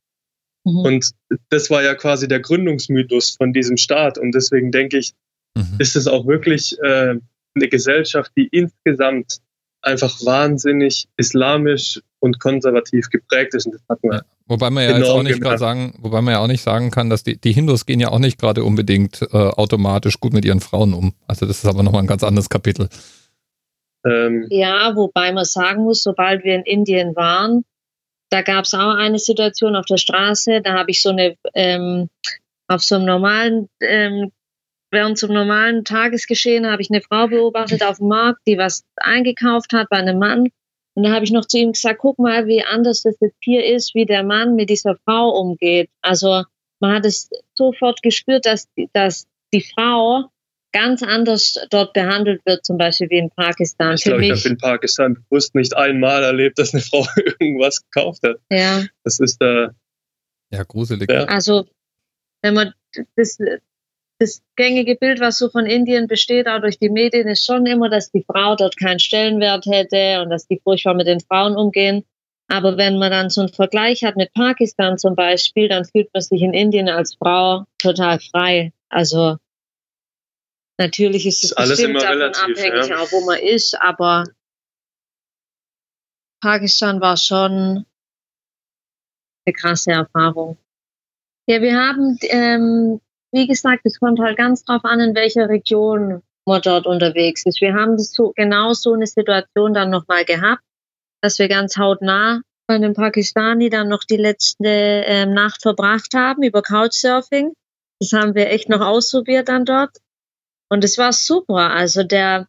Mhm. Und das war ja quasi der Gründungsmythos von diesem Staat. Und deswegen denke ich, mhm. ist es auch wirklich äh, eine Gesellschaft, die insgesamt einfach wahnsinnig islamisch und konservativ geprägt ist. Und das hat man ja. Wobei man ja jetzt auch nicht gerade sagen, wobei man ja auch nicht sagen kann, dass die, die Hindus gehen ja auch nicht gerade unbedingt äh, automatisch gut mit ihren Frauen um. Also das ist aber nochmal ein ganz anderes Kapitel. Ähm, ja, wobei man sagen muss, sobald wir in Indien waren, da gab es auch eine Situation auf der Straße, da habe ich so eine ähm, auf so einem normalen ähm, während zum normalen Tagesgeschehen habe ich eine Frau beobachtet auf dem Markt, die was eingekauft hat bei einem Mann. Und da habe ich noch zu ihm gesagt, guck mal, wie anders das jetzt hier ist, wie der Mann mit dieser Frau umgeht. Also man hat es sofort gespürt, dass, dass die Frau ganz anders dort behandelt wird, zum Beispiel wie in Pakistan. Ich glaube, ich habe in Pakistan bewusst nicht einmal erlebt, dass eine Frau <laughs> irgendwas gekauft hat. Ja. Das ist äh, ja gruselig. Ja. Also wenn man das, das gängige Bild, was so von Indien besteht, auch durch die Medien, ist schon immer, dass die Frau dort keinen Stellenwert hätte und dass die furchtbar mit den Frauen umgehen. Aber wenn man dann so einen Vergleich hat mit Pakistan zum Beispiel, dann fühlt man sich in Indien als Frau total frei. Also natürlich ist es alles bestimmt davon relativ, abhängig, ja. auch wo man ist, aber Pakistan war schon eine krasse Erfahrung. Ja, wir haben ähm, wie gesagt, es kommt halt ganz drauf an, in welcher Region man dort unterwegs ist. Wir haben so, genau so eine Situation dann nochmal gehabt, dass wir ganz hautnah bei einem Pakistani dann noch die letzte ähm, Nacht verbracht haben über Couchsurfing. Das haben wir echt noch ausprobiert dann dort. Und es war super. Also der,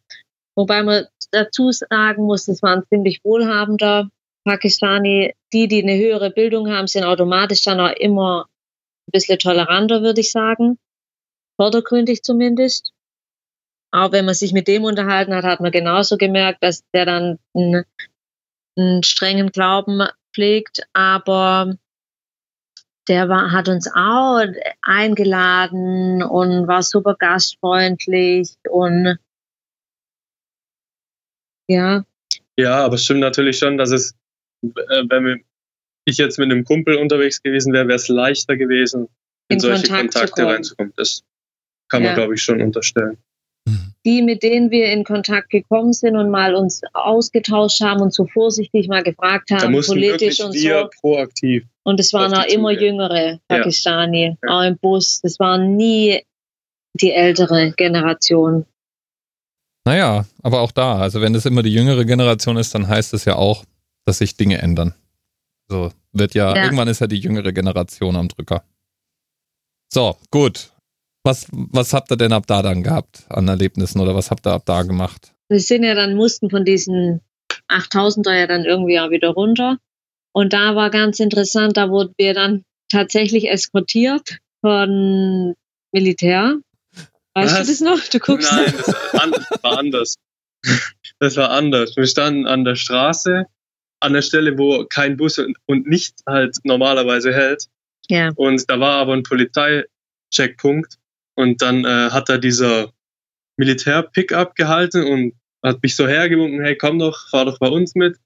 wobei man dazu sagen muss, es war ein ziemlich wohlhabender Pakistani. Die, die eine höhere Bildung haben, sind automatisch dann auch immer ein bisschen toleranter, würde ich sagen. Vordergründig zumindest. Auch wenn man sich mit dem unterhalten hat, hat man genauso gemerkt, dass der dann einen, einen strengen Glauben pflegt, aber der war, hat uns auch eingeladen und war super gastfreundlich und ja. Ja, aber es stimmt natürlich schon, dass es, äh, wenn wir ich jetzt mit einem Kumpel unterwegs gewesen wäre, wäre es leichter gewesen, in, in solche Kontakt Kontakte reinzukommen. Das kann man, ja. glaube ich, schon unterstellen. Mhm. Die, mit denen wir in Kontakt gekommen sind und mal uns ausgetauscht haben und so vorsichtig mal gefragt haben, da politisch und so. proaktiv. Und es waren auch immer jüngere Pakistani, ja. auch im Bus. Das waren nie die ältere Generation. Naja, aber auch da, also wenn es immer die jüngere Generation ist, dann heißt es ja auch, dass sich Dinge ändern. So wird ja, ja, irgendwann ist ja die jüngere Generation am Drücker. So, gut. Was, was habt ihr denn ab da dann gehabt an Erlebnissen oder was habt ihr ab da gemacht? Wir sind ja dann, mussten von diesen 8000er ja dann irgendwie auch wieder runter. Und da war ganz interessant, da wurden wir dann tatsächlich eskortiert von Militär. Weißt was? du das noch? Du guckst. Nein, das war anders. Das war anders. Wir standen an der Straße an der Stelle, wo kein Bus und, nicht halt normalerweise hält. Ja. Und da war aber ein Polizeicheckpunkt und dann äh, hat da dieser Militär-Pickup gehalten und hat mich so hergewunken, hey, komm doch, fahr doch bei uns mit.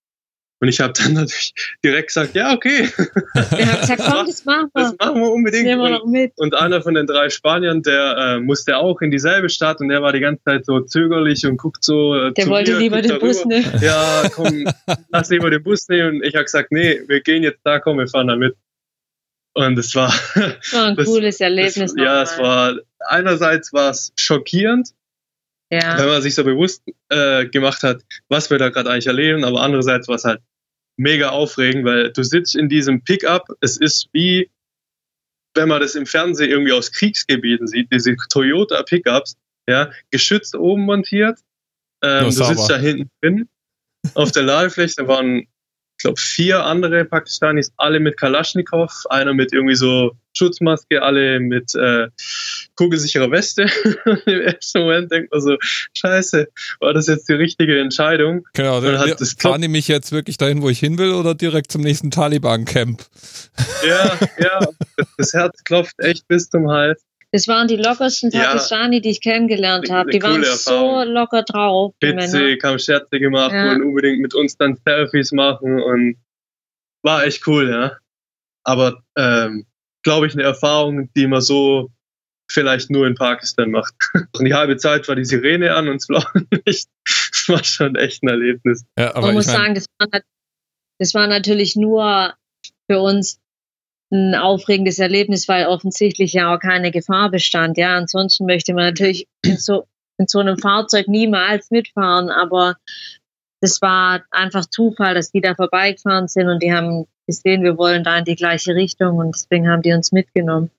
Und ich habe dann natürlich direkt gesagt, ja, okay. Er hat gesagt, komm, das machen wir. Das machen wir unbedingt. nehmen wir noch mit. Und, einer von den drei Spaniern, der äh, musste auch in dieselbe Stadt und der war die ganze Zeit so zögerlich und guckt so. Äh, der wollte mir, lieber den darüber. Bus nehmen. Ja, komm, lass lieber den Bus nehmen. Und ich habe gesagt, nee, wir gehen jetzt da, komm, wir fahren da mit. Und es war, <laughs> war ein das, cooles Erlebnis. Das, ja, es war einerseits war es schockierend, ja. wenn man sich so bewusst äh, gemacht hat, was wir da gerade eigentlich erleben, aber andererseits war es halt mega aufregend, weil du sitzt in diesem Pickup, es ist wie, wenn man das im Fernsehen irgendwie aus Kriegsgebieten sieht, diese Toyota Pickups, ja, geschützt oben montiert, ähm, du sitzt da hinten drin, auf der Ladefläche, da waren ich glaube, vier andere Pakistanis, alle mit Kalaschnikow, einer mit irgendwie so Schutzmaske, alle mit äh, kugelsicherer Weste. <laughs> Im ersten Moment denkt man so, scheiße, war das jetzt die richtige Entscheidung? Genau, dann hat das fahren die mich jetzt wirklich dahin, wo ich hin will oder direkt zum nächsten Taliban-Camp? Ja, ja, das Herz klopft echt bis zum Hals. Das waren die lockersten Pakistani, ja, die ich kennengelernt habe. Die waren so locker drauf. Witzig, haben Scherze gemacht, ja. wollten unbedingt mit uns dann Selfies machen und war echt cool, ja. Aber ähm, glaube ich, eine Erfahrung, die man so vielleicht nur in Pakistan macht. <laughs> Und die halbe Zeit war die Sirene an und es war <laughs> nicht. Das war schon echt ein Erlebnis. Ja, aber Man muss sagen, das war, das war natürlich nur für uns ein aufregendes Erlebnis, weil offensichtlich ja auch keine Gefahr bestand. Ja, ansonsten möchte man natürlich <clears throat> in so, in so einem Fahrzeug niemals mitfahren, aber das war einfach Zufall, dass die da vorbeigefahren sind und die haben gesehen, wir wollen da in die gleiche Richtung und deswegen haben die uns mitgenommen.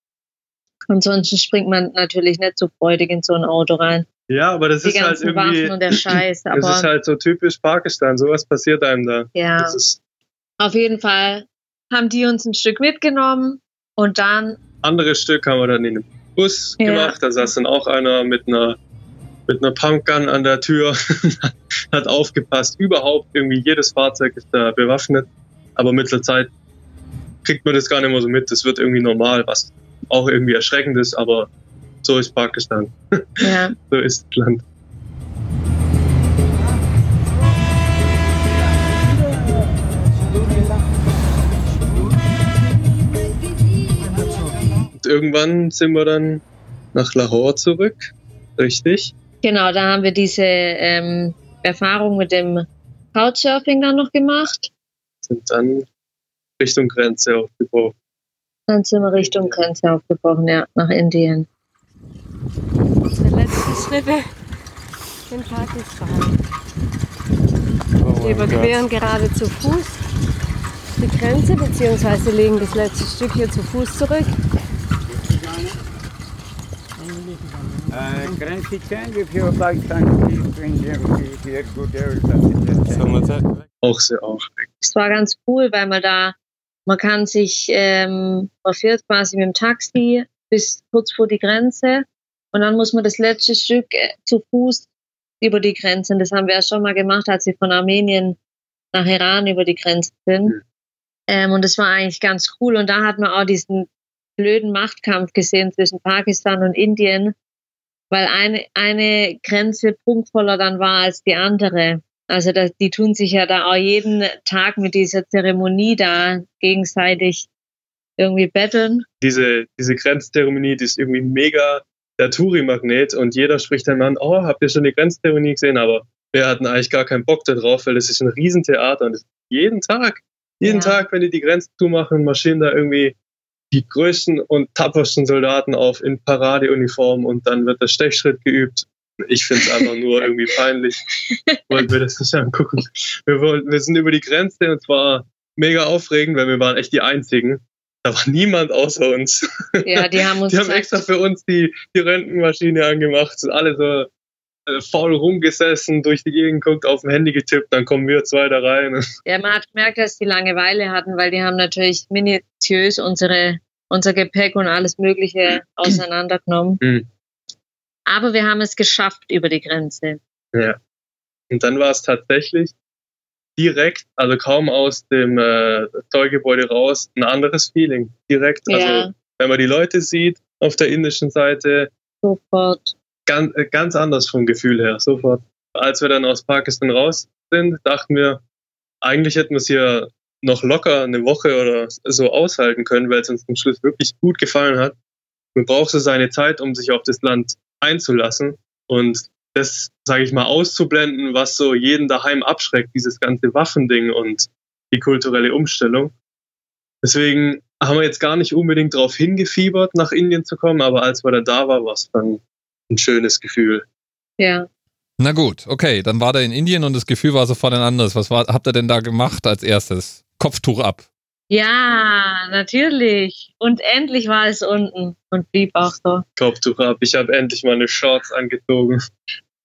Ansonsten springt man natürlich nicht so freudig in so ein Auto rein. Ja, aber das die ist halt irgendwie. Waffen und der <clears throat> Scheiß. Aber das ist halt so typisch Pakistan. Sowas passiert einem da. Ja. Auf jeden Fall haben die uns ein Stück mitgenommen und dann. Anderes Stück haben wir dann in den Bus ja. gemacht. Da saß dann auch einer mit einer mit einer Pumpgun an der Tür, <laughs> hat aufgepasst. Überhaupt irgendwie jedes Fahrzeug ist da bewaffnet. Aber mit der Zeit kriegt man das gar nicht mehr so mit. Das wird irgendwie normal, was auch irgendwie erschreckend ist, aber so ist Pakistan. <laughs> Ja. so ist das Land. irgendwann sind wir dann nach Lahore zurück, richtig? Genau, da haben wir diese ähm, Erfahrung mit dem Couchsurfing dann noch gemacht. Sind dann Richtung Grenze aufgebrochen. Dann sind wir Richtung Grenze aufgebrochen, ja, nach Indien. Unsere letzten Schritte in Pakistan. Oh wir überqueren Gott. gerade zu Fuß die Grenze, beziehungsweise legen das letzte Stück hier zu Fuß zurück. Auch sehr aufregend. Es war ganz cool, weil man da, man kann sich, ähm, man fährt quasi mit dem Taxi bis kurz vor die Grenze und dann muss man das letzte Stück äh, zu Fuß über die Grenze. Und das haben wir ja schon mal gemacht, als wir von Armenien nach Iran über die Grenze sind. Mhm. Ähm, und das war eigentlich ganz cool. Und da hat man auch diesen blöden Machtkampf gesehen zwischen Pakistan und Indien, weil eine, eine Grenze punktvoller dann war als die andere. Also das, die tun sich ja da auch jeden Tag mit dieser Zeremonie da gegenseitig irgendwie betteln. Diese, diese Grenzzeremonie, die ist irgendwie mega der Touri-Magnet und jeder spricht dann an, oh, habt ihr schon die Grenzzeremonie gesehen? Aber wir hatten eigentlich gar keinen Bock darauf, weil es ist ein Riesentheater und jeden Tag, jeden ja. Tag, wenn die die Grenzen zumachen, marschieren da irgendwie die größten und tapfersten Soldaten auf in Paradeuniform und dann wird der Stechschritt geübt. Ich finde es einfach nur <laughs> irgendwie peinlich. Wollten wir das nicht angucken. Wir, wollten, wir sind über die Grenze und zwar mega aufregend, weil wir waren echt die Einzigen. Da war niemand außer uns. Ja, die haben <laughs> uns. die haben extra für uns die, die Röntgenmaschine angemacht. Sind alle so faul rumgesessen, durch die Gegend guckt, auf dem Handy getippt, dann kommen wir zwei da rein. <laughs> Ja, man hat gemerkt, dass die Langeweile hatten, weil die haben natürlich minutiös unsere, unser Gepäck und alles Mögliche <clears throat> auseinandergenommen. Mhm. Aber wir haben es geschafft über die Grenze. Ja. Und dann war es tatsächlich direkt, also kaum aus dem äh, Zollgebäude raus, ein anderes Feeling. Direkt, also ja. wenn man die Leute sieht auf der indischen Seite, sofort ganz, äh, ganz anders vom Gefühl her, sofort. Als wir dann aus Pakistan raus sind, dachten wir, eigentlich hätten wir es hier noch locker eine Woche oder so aushalten können, weil es uns zum Schluss wirklich gut gefallen hat. Man braucht so seine Zeit, um sich auf das Land einzulassen und das, sage ich mal, auszublenden, was so jeden daheim abschreckt, dieses ganze Waffending und die kulturelle Umstellung. Deswegen haben wir jetzt gar nicht unbedingt darauf hingefiebert, nach Indien zu kommen, aber als wir da da waren, war es dann ein schönes Gefühl. Ja, Na gut, okay, dann war der in Indien und das Gefühl war sofort ein anderes. Was war, habt ihr denn da gemacht als erstes? Kopftuch ab. Ja, natürlich. Und endlich war es unten und blieb auch so. Kopftuch ab. Ich habe endlich meine Shorts angezogen.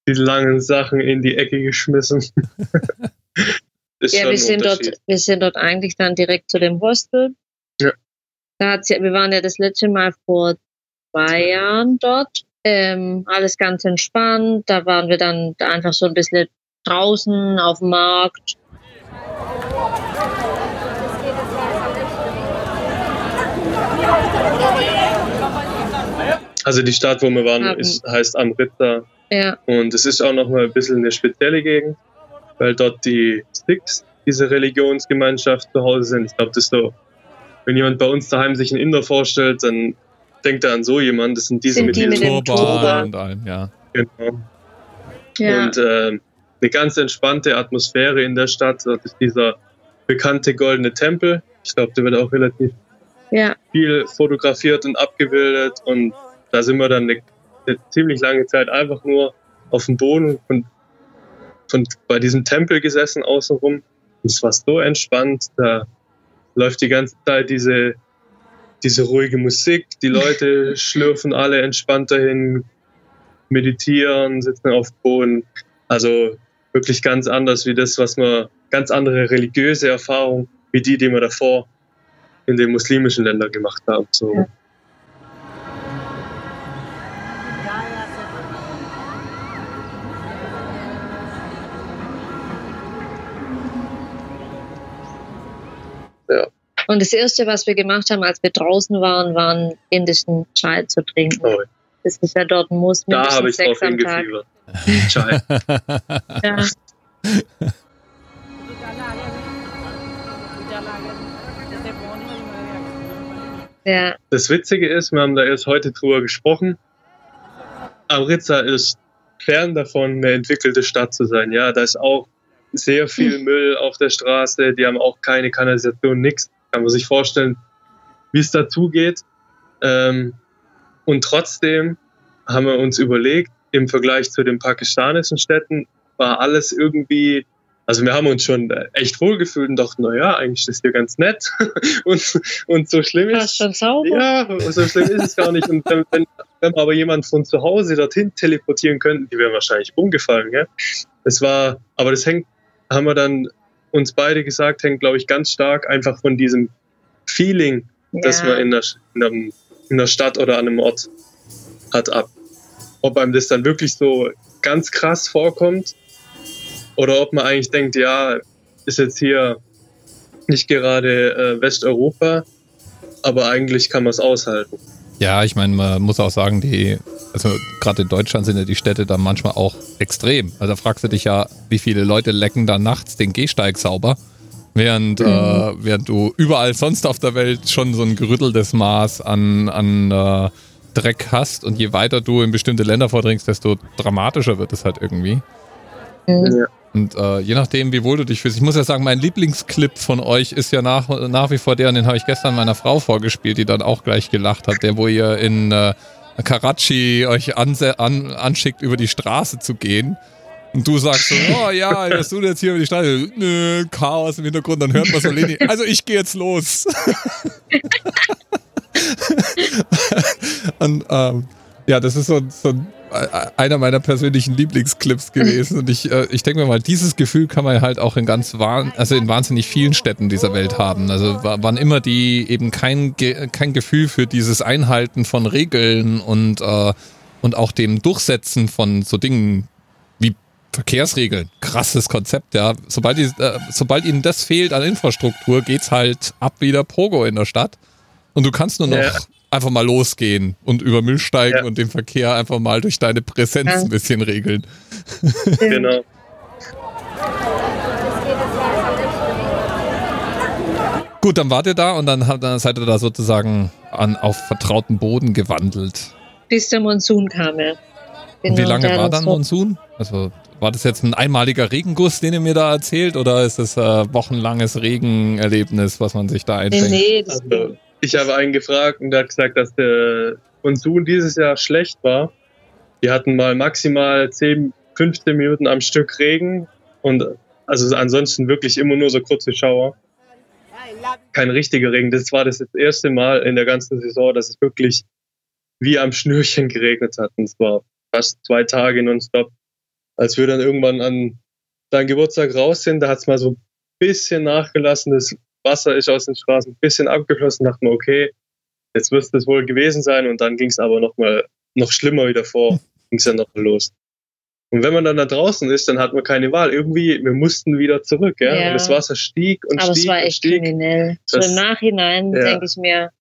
Die langen Sachen in die Ecke geschmissen. <laughs> ja, wir sind, dort, wir sind dort eigentlich dann direkt zu dem Hostel. Ja. Da hat sie, wir waren ja das letzte Mal vor zwei Jahren dort. Ähm, alles ganz entspannt. Da waren wir dann einfach so ein bisschen draußen auf dem Markt. Also die Stadt, wo wir waren, ist, heißt Amritsar. Ja. Und es ist auch nochmal ein bisschen eine spezielle Gegend, weil dort die Sikhs, diese Religionsgemeinschaft zu Hause sind. Ich glaube, das ist so, wenn jemand bei uns daheim sich einen Inder vorstellt, dann denkt er an so jemanden. Das sind diese sind mit, die mit dem Turban und allem, ja. Genau. Ja. Und äh, eine ganz entspannte Atmosphäre in der Stadt. Das ist dieser bekannte goldene Tempel. Ich glaube, der wird auch relativ ja. viel fotografiert und abgebildet. Und da sind wir dann eine, eine ziemlich lange Zeit einfach nur auf dem Boden und, und bei diesem Tempel gesessen außenrum. Und es war so entspannt. Da läuft die ganze Zeit diese, diese ruhige Musik. Die Leute <laughs> schlürfen alle entspannt dahin, meditieren, sitzen auf dem Boden. Also wirklich ganz anders wie das, was man, ganz andere religiöse Erfahrung wie die, die wir davor in den muslimischen Ländern gemacht haben. So. Ja. Und das Erste, was wir gemacht haben, als wir draußen waren, waren indischen Chai zu trinken. Oh. Das ist ja dort ein Muss. Da habe ich drauf hingefiebert. Chai. ja. Ja. Das Witzige ist, wir haben da erst heute drüber gesprochen. Amritsar ist fern davon, eine entwickelte Stadt zu sein. Ja, da ist auch sehr viel. <laughs> Müll auf der Straße. Die haben auch keine Kanalisation, nichts. Kann man sich vorstellen, wie es dazugeht. Ähm, und trotzdem haben wir uns überlegt, im Vergleich zu den pakistanischen Städten war alles irgendwie also wir haben uns schon echt wohlgefühlt und dachten, naja, eigentlich ist hier ganz nett <laughs> und, und so schlimm ist schon sauber. Ja, so schlimm ist es gar nicht. Und wenn, wenn, wenn wir aber jemand von zu Hause dorthin teleportieren könnten, die wären wahrscheinlich umgefallen. Gell? Das war, aber das hängt, haben wir dann uns beide gesagt, hängt, glaube ich, ganz stark einfach von diesem Feeling, ja. das man in der, in, einem, in der Stadt oder an einem Ort hat, ab. Ob einem das dann wirklich so ganz krass vorkommt oder ob man eigentlich denkt, ja, ist jetzt hier nicht gerade äh, Westeuropa, aber eigentlich kann man es aushalten. Ja, ich meine, man muss auch sagen, die, also gerade in Deutschland sind ja die Städte dann manchmal auch extrem. Also da fragst du dich ja, wie viele Leute lecken da nachts den Gehsteig sauber, während, mhm. äh, während du überall sonst auf der Welt schon so ein gerütteltes Maß an, an äh, Dreck hast und je weiter du in bestimmte Länder vordringst, desto dramatischer wird es halt irgendwie. Mhm. Ja. Und äh, je nachdem, wie wohl du dich fühlst. Ich muss ja sagen, mein Lieblingsclip von euch ist ja nach, nach wie vor der, und den habe ich gestern meiner Frau vorgespielt, die dann auch gleich gelacht hat, der, wo ihr in äh, Karachi euch an, an, anschickt, über die Straße zu gehen. Und du sagst so, oh ja, <laughs> was du jetzt hier über die Straße? Nö, Chaos im Hintergrund, dann hört man so Leni. Also ich gehe jetzt los. <laughs> <laughs> und ähm, ja, das ist so, so ein einer meiner persönlichen Lieblingsclips gewesen. Und ich, äh, ich denke mir mal, dieses Gefühl kann man halt auch in ganz also in wahnsinnig vielen Städten dieser Welt haben. Also wann immer die eben kein, kein Gefühl für dieses Einhalten von Regeln und, äh, und auch dem Durchsetzen von so Dingen wie Verkehrsregeln. Krasses Konzept, ja. Sobald, die, äh, sobald ihnen das fehlt an Infrastruktur, geht's halt ab wieder Pogo in der Stadt. Und du kannst nur noch ja einfach mal losgehen und über Müll steigen ja. und den Verkehr einfach mal durch deine Präsenz ja. ein bisschen regeln. <laughs> Genau. Gut, dann wart ihr da und dann, dann seid ihr da sozusagen an, auf vertrauten Boden gewandelt. Bis der Monsun kam, ja. Genau, und wie lange war dann Monsun? Also war das jetzt ein einmaliger Regenguss, den ihr mir da erzählt, oder ist das ein wochenlanges Regenerlebnis, was man sich da einfängt? Nee, nee, das also, ich habe einen gefragt und der hat gesagt, dass der Monsun dieses Jahr schlecht war. Die hatten mal maximal 10 15 Minuten am Stück Regen und also ansonsten wirklich immer nur so kurze Schauer. Kein richtiger Regen. Das war das erste Mal in der ganzen Saison, dass es wirklich wie am Schnürchen geregnet hat. Und es war fast zwei Tage nonstop. Als wir dann irgendwann an deinem Geburtstag raus sind, da hat es mal so ein bisschen nachgelassen. Das Wasser ist aus den Straßen ein bisschen abgeflossen. Dachten wir, okay, jetzt müsste es wohl gewesen sein. Und dann ging es aber noch mal noch schlimmer wieder vor. Ging es dann noch los. Und wenn man dann da draußen ist, dann hat man keine Wahl. Irgendwie, wir mussten wieder zurück, ja. ja. Und das Wasser stieg und Aber stieg. Aber es war echt kriminell. So im Nachhinein ja. denke ich mir,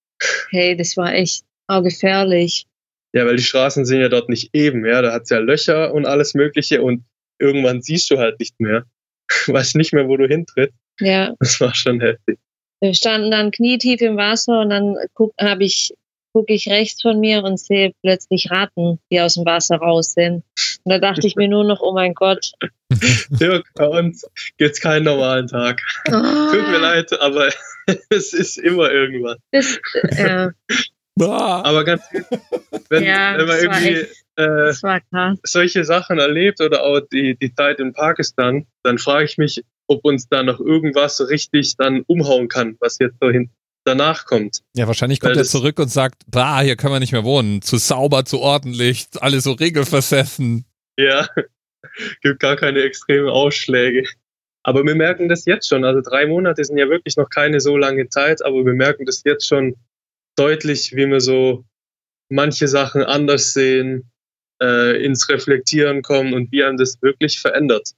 hey, das war echt auch gefährlich. Ja, weil die Straßen sind ja dort nicht eben, ja. Da hat es ja Löcher und alles Mögliche und irgendwann siehst du halt nicht mehr. <laughs> Weißt nicht mehr, wo du hintrittst. Ja. Das war schon heftig. Wir standen dann knietief im Wasser und dann habe ich gucke ich rechts von mir und sehe plötzlich Ratten, die aus dem Wasser raus sind. Und da dachte ich mir nur noch, oh mein Gott. <laughs> Dirk, bei uns gibt es keinen normalen Tag. Oh. Tut mir leid, aber <laughs> es ist immer irgendwas. Das, ja. Aber ganz wenn, ja, wenn man irgendwie äh, solche Sachen erlebt oder auch die, die Zeit in Pakistan, dann frage ich mich, ob uns da noch irgendwas richtig dann umhauen kann, was jetzt so hin, danach kommt. Ja, wahrscheinlich kommt Weil er zurück und sagt, bah, hier können wir nicht mehr wohnen. Zu sauber, zu ordentlich, alles so regelversessen. Ja, <laughs> gibt gar keine extremen Ausschläge. Aber wir merken das jetzt schon. Also drei Monate sind ja wirklich noch keine so lange Zeit, aber wir merken das jetzt schon deutlich, wie wir so manche Sachen anders sehen, äh, ins Reflektieren kommen und wie einem das wirklich verändert,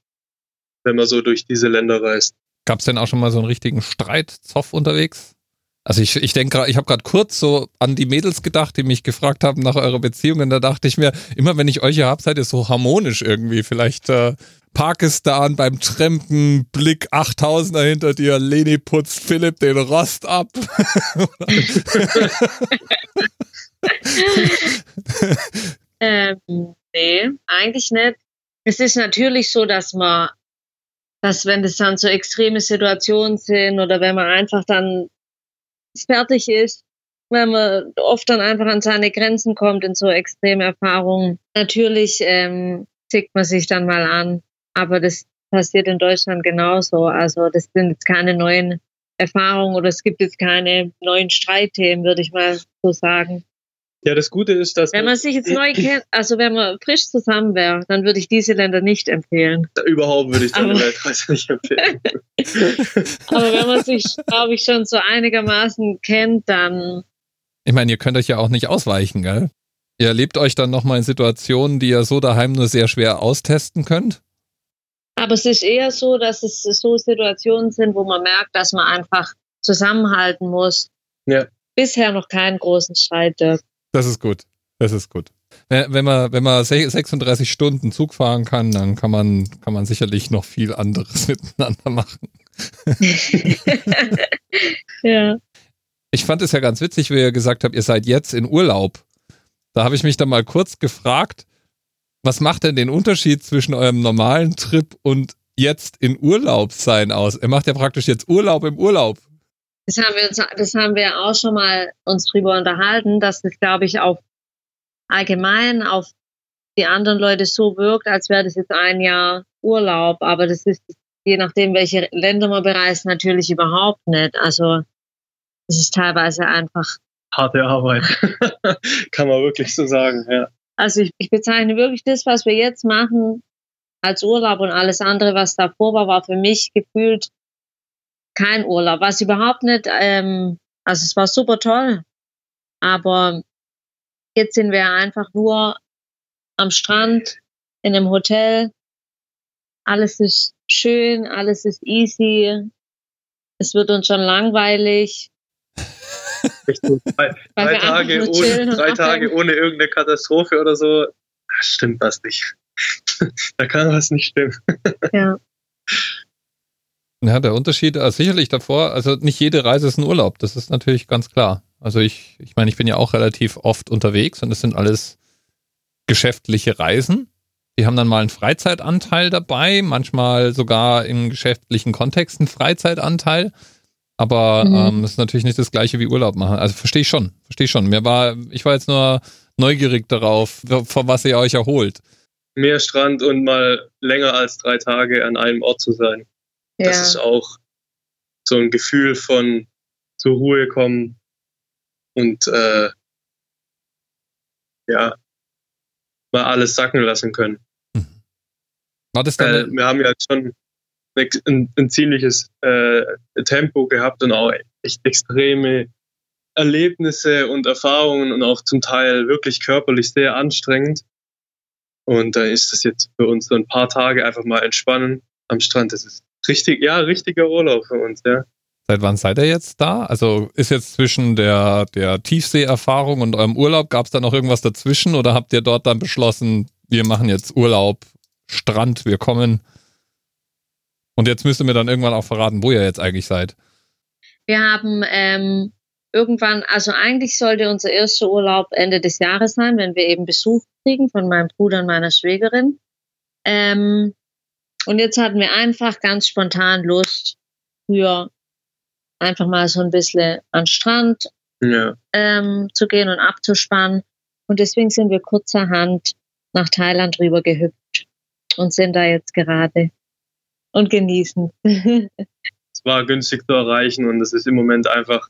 wenn man so durch diese Länder reist. Gab es denn auch schon mal so einen richtigen Streit, Zoff unterwegs? Also ich, ich denke ich habe gerade kurz so an die Mädels gedacht, die mich gefragt haben nach eurer Beziehung. Und da dachte ich mir, immer wenn ich euch hier habe, seid ihr so harmonisch irgendwie. Vielleicht äh, Pakistan beim Trampen, Blick 8000er hinter dir, Leni putzt Philipp den Rost ab. <laughs> ähm, nee, eigentlich nicht. Es ist natürlich so, dass man, dass wenn das dann so extreme Situationen sind oder wenn man einfach dann fertig ist, weil man oft dann einfach an seine Grenzen kommt in so extreme Erfahrungen. Natürlich ähm, zickt man sich dann mal an, aber das passiert in Deutschland genauso. Also das sind jetzt keine neuen Erfahrungen oder es gibt jetzt keine neuen Streitthemen, würde ich mal so sagen. Ja, das Gute ist, dass. Wenn man sich jetzt neu kennt, also wenn man frisch zusammen wäre, dann würde ich diese Länder nicht empfehlen. Überhaupt würde ich deine Weltreise nicht empfehlen. <laughs> Aber wenn man sich, glaube ich, schon so einigermaßen kennt, dann. Ich meine, ihr könnt euch ja auch nicht ausweichen, gell? Ihr erlebt euch dann nochmal in Situationen, die ihr so daheim nur sehr schwer austesten könnt? Aber es ist eher so, dass es so Situationen sind, wo man merkt, dass man einfach zusammenhalten muss. Ja. Bisher noch keinen großen Streit. Das ist gut. Das ist gut. Wenn man, wenn man 36 Stunden Zug fahren kann, dann kann man, kann man sicherlich noch viel anderes <laughs> miteinander machen. <laughs> ja. Ich fand es ja ganz witzig, wie ihr gesagt habt, ihr seid jetzt in Urlaub. Da habe ich mich dann mal kurz gefragt, was macht denn den Unterschied zwischen eurem normalen Trip und jetzt in Urlaub sein aus? Er macht ja praktisch jetzt Urlaub im Urlaub. Das haben wir uns, das haben wir auch schon mal uns drüber unterhalten, dass das, glaube ich, auf allgemein auf die anderen Leute so wirkt, als wäre das jetzt ein Jahr Urlaub. Aber das ist, je nachdem, welche Länder man bereist, natürlich überhaupt nicht. Also, es ist teilweise einfach. Harte Arbeit. <laughs> Kann man wirklich so sagen, ja. Also, ich, ich bezeichne wirklich das, was wir jetzt machen, als Urlaub und alles andere, was davor war, war für mich gefühlt kein Urlaub, was überhaupt nicht, ähm, also es war super toll, aber jetzt sind wir einfach nur am Strand, in einem Hotel, alles ist schön, alles ist easy, es wird uns schon langweilig. drei, <laughs> drei Tage, ohne, drei Tage ohne irgendeine Katastrophe oder so, stimmt das nicht. <laughs> da kann was nicht stimmen. Ja. <laughs> Ja, der Unterschied, also sicherlich davor, also nicht jede Reise ist ein Urlaub, das ist natürlich ganz klar. Also ich, ich meine, ich bin ja auch relativ oft unterwegs und das sind alles geschäftliche Reisen. Die haben dann mal einen Freizeitanteil dabei, manchmal sogar im geschäftlichen Kontext einen Freizeitanteil. Aber mhm. ähm, das ist natürlich nicht das gleiche wie Urlaub machen. Also verstehe ich schon, verstehe ich schon. Mir war, ich war jetzt nur neugierig darauf, von was ihr euch erholt. mehr Strand und mal länger als drei Tage an einem Ort zu sein. Ja. Das ist auch so ein Gefühl von zur Ruhe kommen und äh, ja, mal alles sacken lassen können. Mhm. War das dann wir haben ja schon ein, ein ziemliches äh, Tempo gehabt und auch echt extreme Erlebnisse und Erfahrungen und auch zum Teil wirklich körperlich sehr anstrengend. Und da ist das jetzt für uns so ein paar Tage einfach mal entspannen am Strand. Das ist richtig, ja, richtiger Urlaub für uns, ja. Seit wann seid ihr jetzt da? Also ist jetzt zwischen der, der Tiefseeerfahrung und eurem Urlaub, gab es da noch irgendwas dazwischen oder habt ihr dort dann beschlossen, wir machen jetzt Urlaub, Strand, wir kommen? Und jetzt müsst ihr mir dann irgendwann auch verraten, wo ihr jetzt eigentlich seid. Wir haben ähm, irgendwann, also eigentlich sollte unser erster Urlaub Ende des Jahres sein, wenn wir eben Besuch kriegen von meinem Bruder und meiner Schwägerin. Ähm, und jetzt hatten wir einfach ganz spontan Lust, früher einfach mal so ein bisschen an den Strand ja. ähm, zu gehen und abzuspannen. Und deswegen sind wir kurzerhand nach Thailand rüber gehüpft und sind da jetzt gerade und genießen. <laughs> es war günstig zu erreichen und es ist im Moment einfach,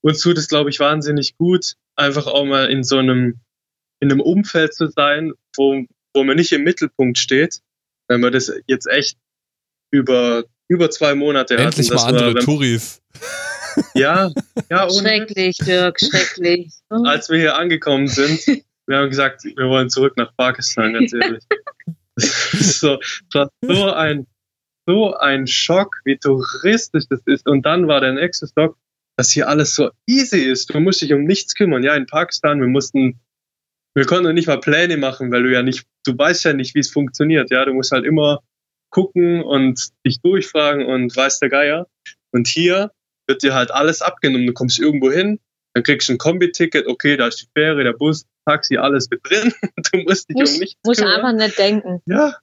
uns tut es, glaube ich, wahnsinnig gut, einfach auch mal in so einem, in einem Umfeld zu sein, wo, wo man nicht im Mittelpunkt steht. Wenn man das jetzt echt über über zwei Monate Endlich hatten. Endlich mal andere Touris. <laughs> Ja, ja. Schrecklich, Dirk, schrecklich. <laughs> Als wir hier angekommen sind, wir haben gesagt, wir wollen zurück nach Pakistan, ganz ehrlich. <laughs> so, das war so ein, so ein Schock, wie touristisch das ist. Und dann war der nächste Stock, dass hier alles so easy ist. Du musst dich um nichts kümmern. Ja, in Pakistan, wir mussten, wir konnten nicht mal Pläne machen, weil du ja nicht, du weißt ja nicht, wie es funktioniert. Ja, du musst halt immer gucken und dich durchfragen und weiß der Geier. Und hier wird dir halt alles abgenommen. Du kommst irgendwo hin, dann kriegst du ein Kombi-Ticket, okay, da ist die Fähre, der Bus, Taxi, alles mit drin. <laughs> Du musst dich muss, um nichts Muss einfach nicht denken. Ja.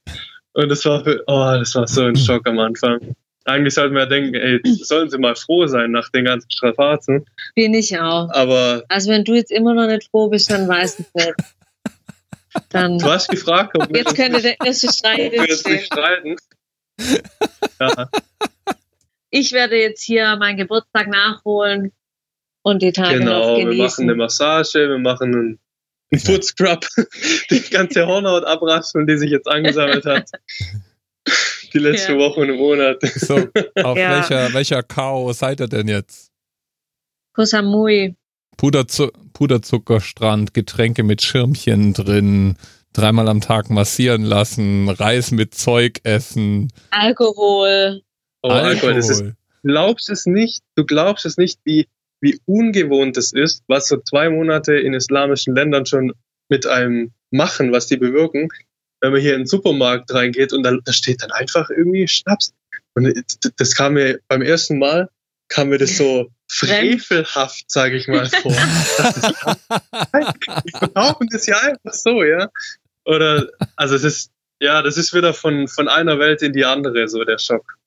Und das war, für, oh, das war so ein Schock am Anfang. Eigentlich sollten wir denken, ey, sollen sie mal froh sein nach den ganzen Strapazen. Bin ich auch. Aber. Also wenn du jetzt immer noch nicht froh bist, dann weiß ich nicht. Dann du hast gefragt, ob Jetzt könnte der erste Streit entstehen. streiten. Ja. Ich werde jetzt hier meinen Geburtstag nachholen und die Tage genau, genießen. Genau, wir machen eine Massage, wir machen einen, einen Foot Scrub, die ganze Hornhaut abraspeln, die sich jetzt angesammelt hat. Die letzten ja. Wochen und Monate. So, auf <laughs> ja. welcher, welcher K.O. seid ihr denn jetzt? Koh Samui. Puderzu Puderzuckerstrand, Getränke mit Schirmchen drin, dreimal am Tag massieren lassen, Reis mit Zeug essen. Alkohol. Oh, Alkohol. Alkohol. Das ist, glaubst es nicht, du glaubst es nicht, wie, wie ungewohnt es ist, was so zwei Monate in islamischen Ländern schon mit einem machen, was die bewirken. Wenn man hier in den Supermarkt reingeht und da, da steht dann einfach irgendwie Schnaps. Und das kam mir beim ersten Mal, kam mir das so <laughs> frevelhaft, sage ich mal, vor. <laughs> Wir verkaufen das ja einfach so, ja. Oder, also es ist, ja, das ist wieder von, von einer Welt in die andere, so der Schock.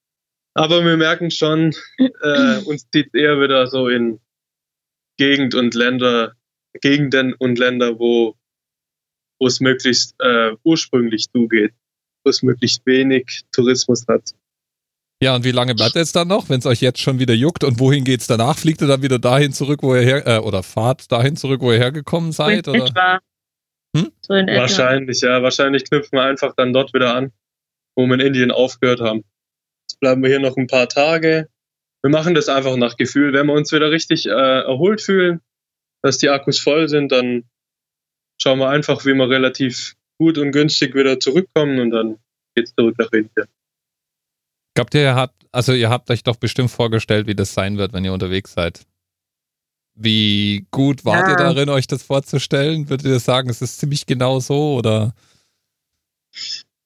Aber wir merken schon, äh, uns zieht eher wieder so in Gegend und Länder, Gegenden und Länder, wo, wo es möglichst äh, ursprünglich zugeht, wo es möglichst wenig Tourismus hat. Ja, und wie lange bleibt ihr jetzt dann noch, wenn es euch jetzt schon wieder juckt? Und wohin geht es danach? Fliegt ihr dann wieder dahin zurück, wo ihr her, äh, oder fahrt dahin zurück, wo ihr hergekommen seid? So in oder? Etwa. Hm? So in etwa. Wahrscheinlich, ja. Wahrscheinlich knüpfen wir einfach dann dort wieder an, wo wir in Indien aufgehört haben. Jetzt bleiben wir hier noch ein paar Tage. Wir machen das einfach nach Gefühl. Wenn wir uns wieder richtig äh, erholt fühlen, dass die Akkus voll sind, dann schauen wir einfach, wie wir relativ gut und günstig wieder zurückkommen und dann geht's zurück nach Indien. Glaubt ihr, ihr habt, also ihr habt euch doch bestimmt vorgestellt, wie das sein wird, wenn ihr unterwegs seid. Wie gut wart ja. ihr darin, euch das vorzustellen? Würdet ihr sagen, es ist ziemlich genau so oder?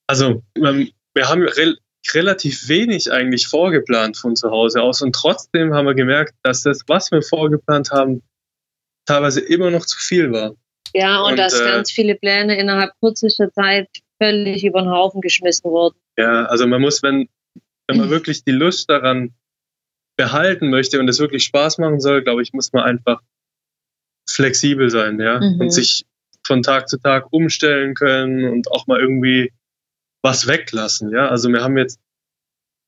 Also, wir haben re relativ wenig eigentlich vorgeplant von zu Hause aus und trotzdem haben wir gemerkt, dass das, was wir vorgeplant haben, teilweise immer noch zu viel war. Ja, und, und dass äh, ganz viele Pläne innerhalb kürzester Zeit völlig über den Haufen geschmissen wurden. Ja, also man muss, wenn, wenn man wirklich die Lust daran behalten möchte und es wirklich Spaß machen soll, glaube ich, muss man einfach flexibel sein, ja, mhm. und sich von Tag zu Tag umstellen können und auch mal irgendwie was weglassen. Ja, also wir haben jetzt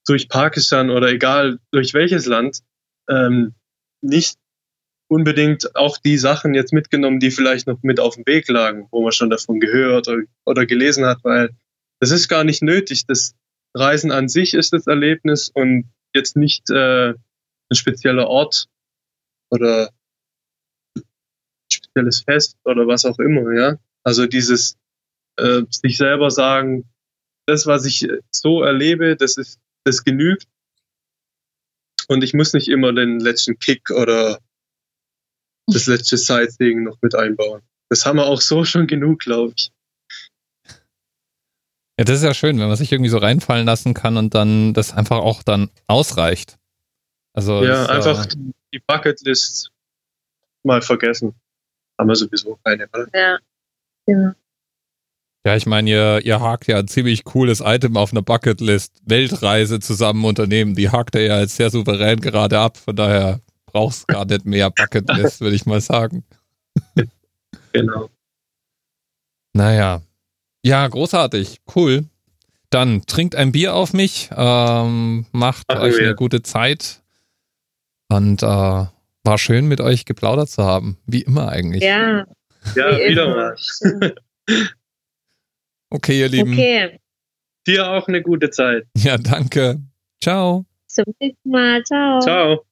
durch Pakistan oder egal durch welches Land ähm, nicht unbedingt auch die Sachen jetzt mitgenommen, die vielleicht noch mit auf dem Weg lagen, wo man schon davon gehört oder, oder gelesen hat, weil das ist gar nicht nötig. Das Reisen an sich ist das Erlebnis und jetzt nicht äh, ein spezieller Ort oder spezielles Fest oder was auch immer, ja. Also dieses äh, sich selber sagen, das, was ich so erlebe, das ist, das genügt. Und ich muss nicht immer den letzten Kick oder das letzte Sightseeing noch mit einbauen. Das haben wir auch so schon genug, glaube ich. Ja, das ist ja schön, wenn man sich irgendwie so reinfallen lassen kann und dann das einfach auch dann ausreicht. Also ja, ist, einfach äh, die Bucketlist mal vergessen. Haben wir sowieso keine, oder? Ja, genau. Ja, ich meine, ihr, ihr hakt ja ein ziemlich cooles Item auf einer Bucketlist. Weltreise zusammen unternehmen. Die hakt er ja jetzt sehr souverän gerade ab. Von daher brauchst gar nicht mehr Bucketlist, würde ich mal sagen. Genau. Naja. Ja, großartig. Cool. Dann trinkt ein Bier auf mich, ähm, macht Ach, euch ja. eine gute Zeit und äh, war schön mit euch geplaudert zu haben. Wie immer eigentlich. Ja. Ja, wieder mal. <laughs> okay, ihr Lieben. Okay. Dir auch eine gute Zeit. Ja, danke. Ciao. Zum nächsten Mal. Ciao. Ciao.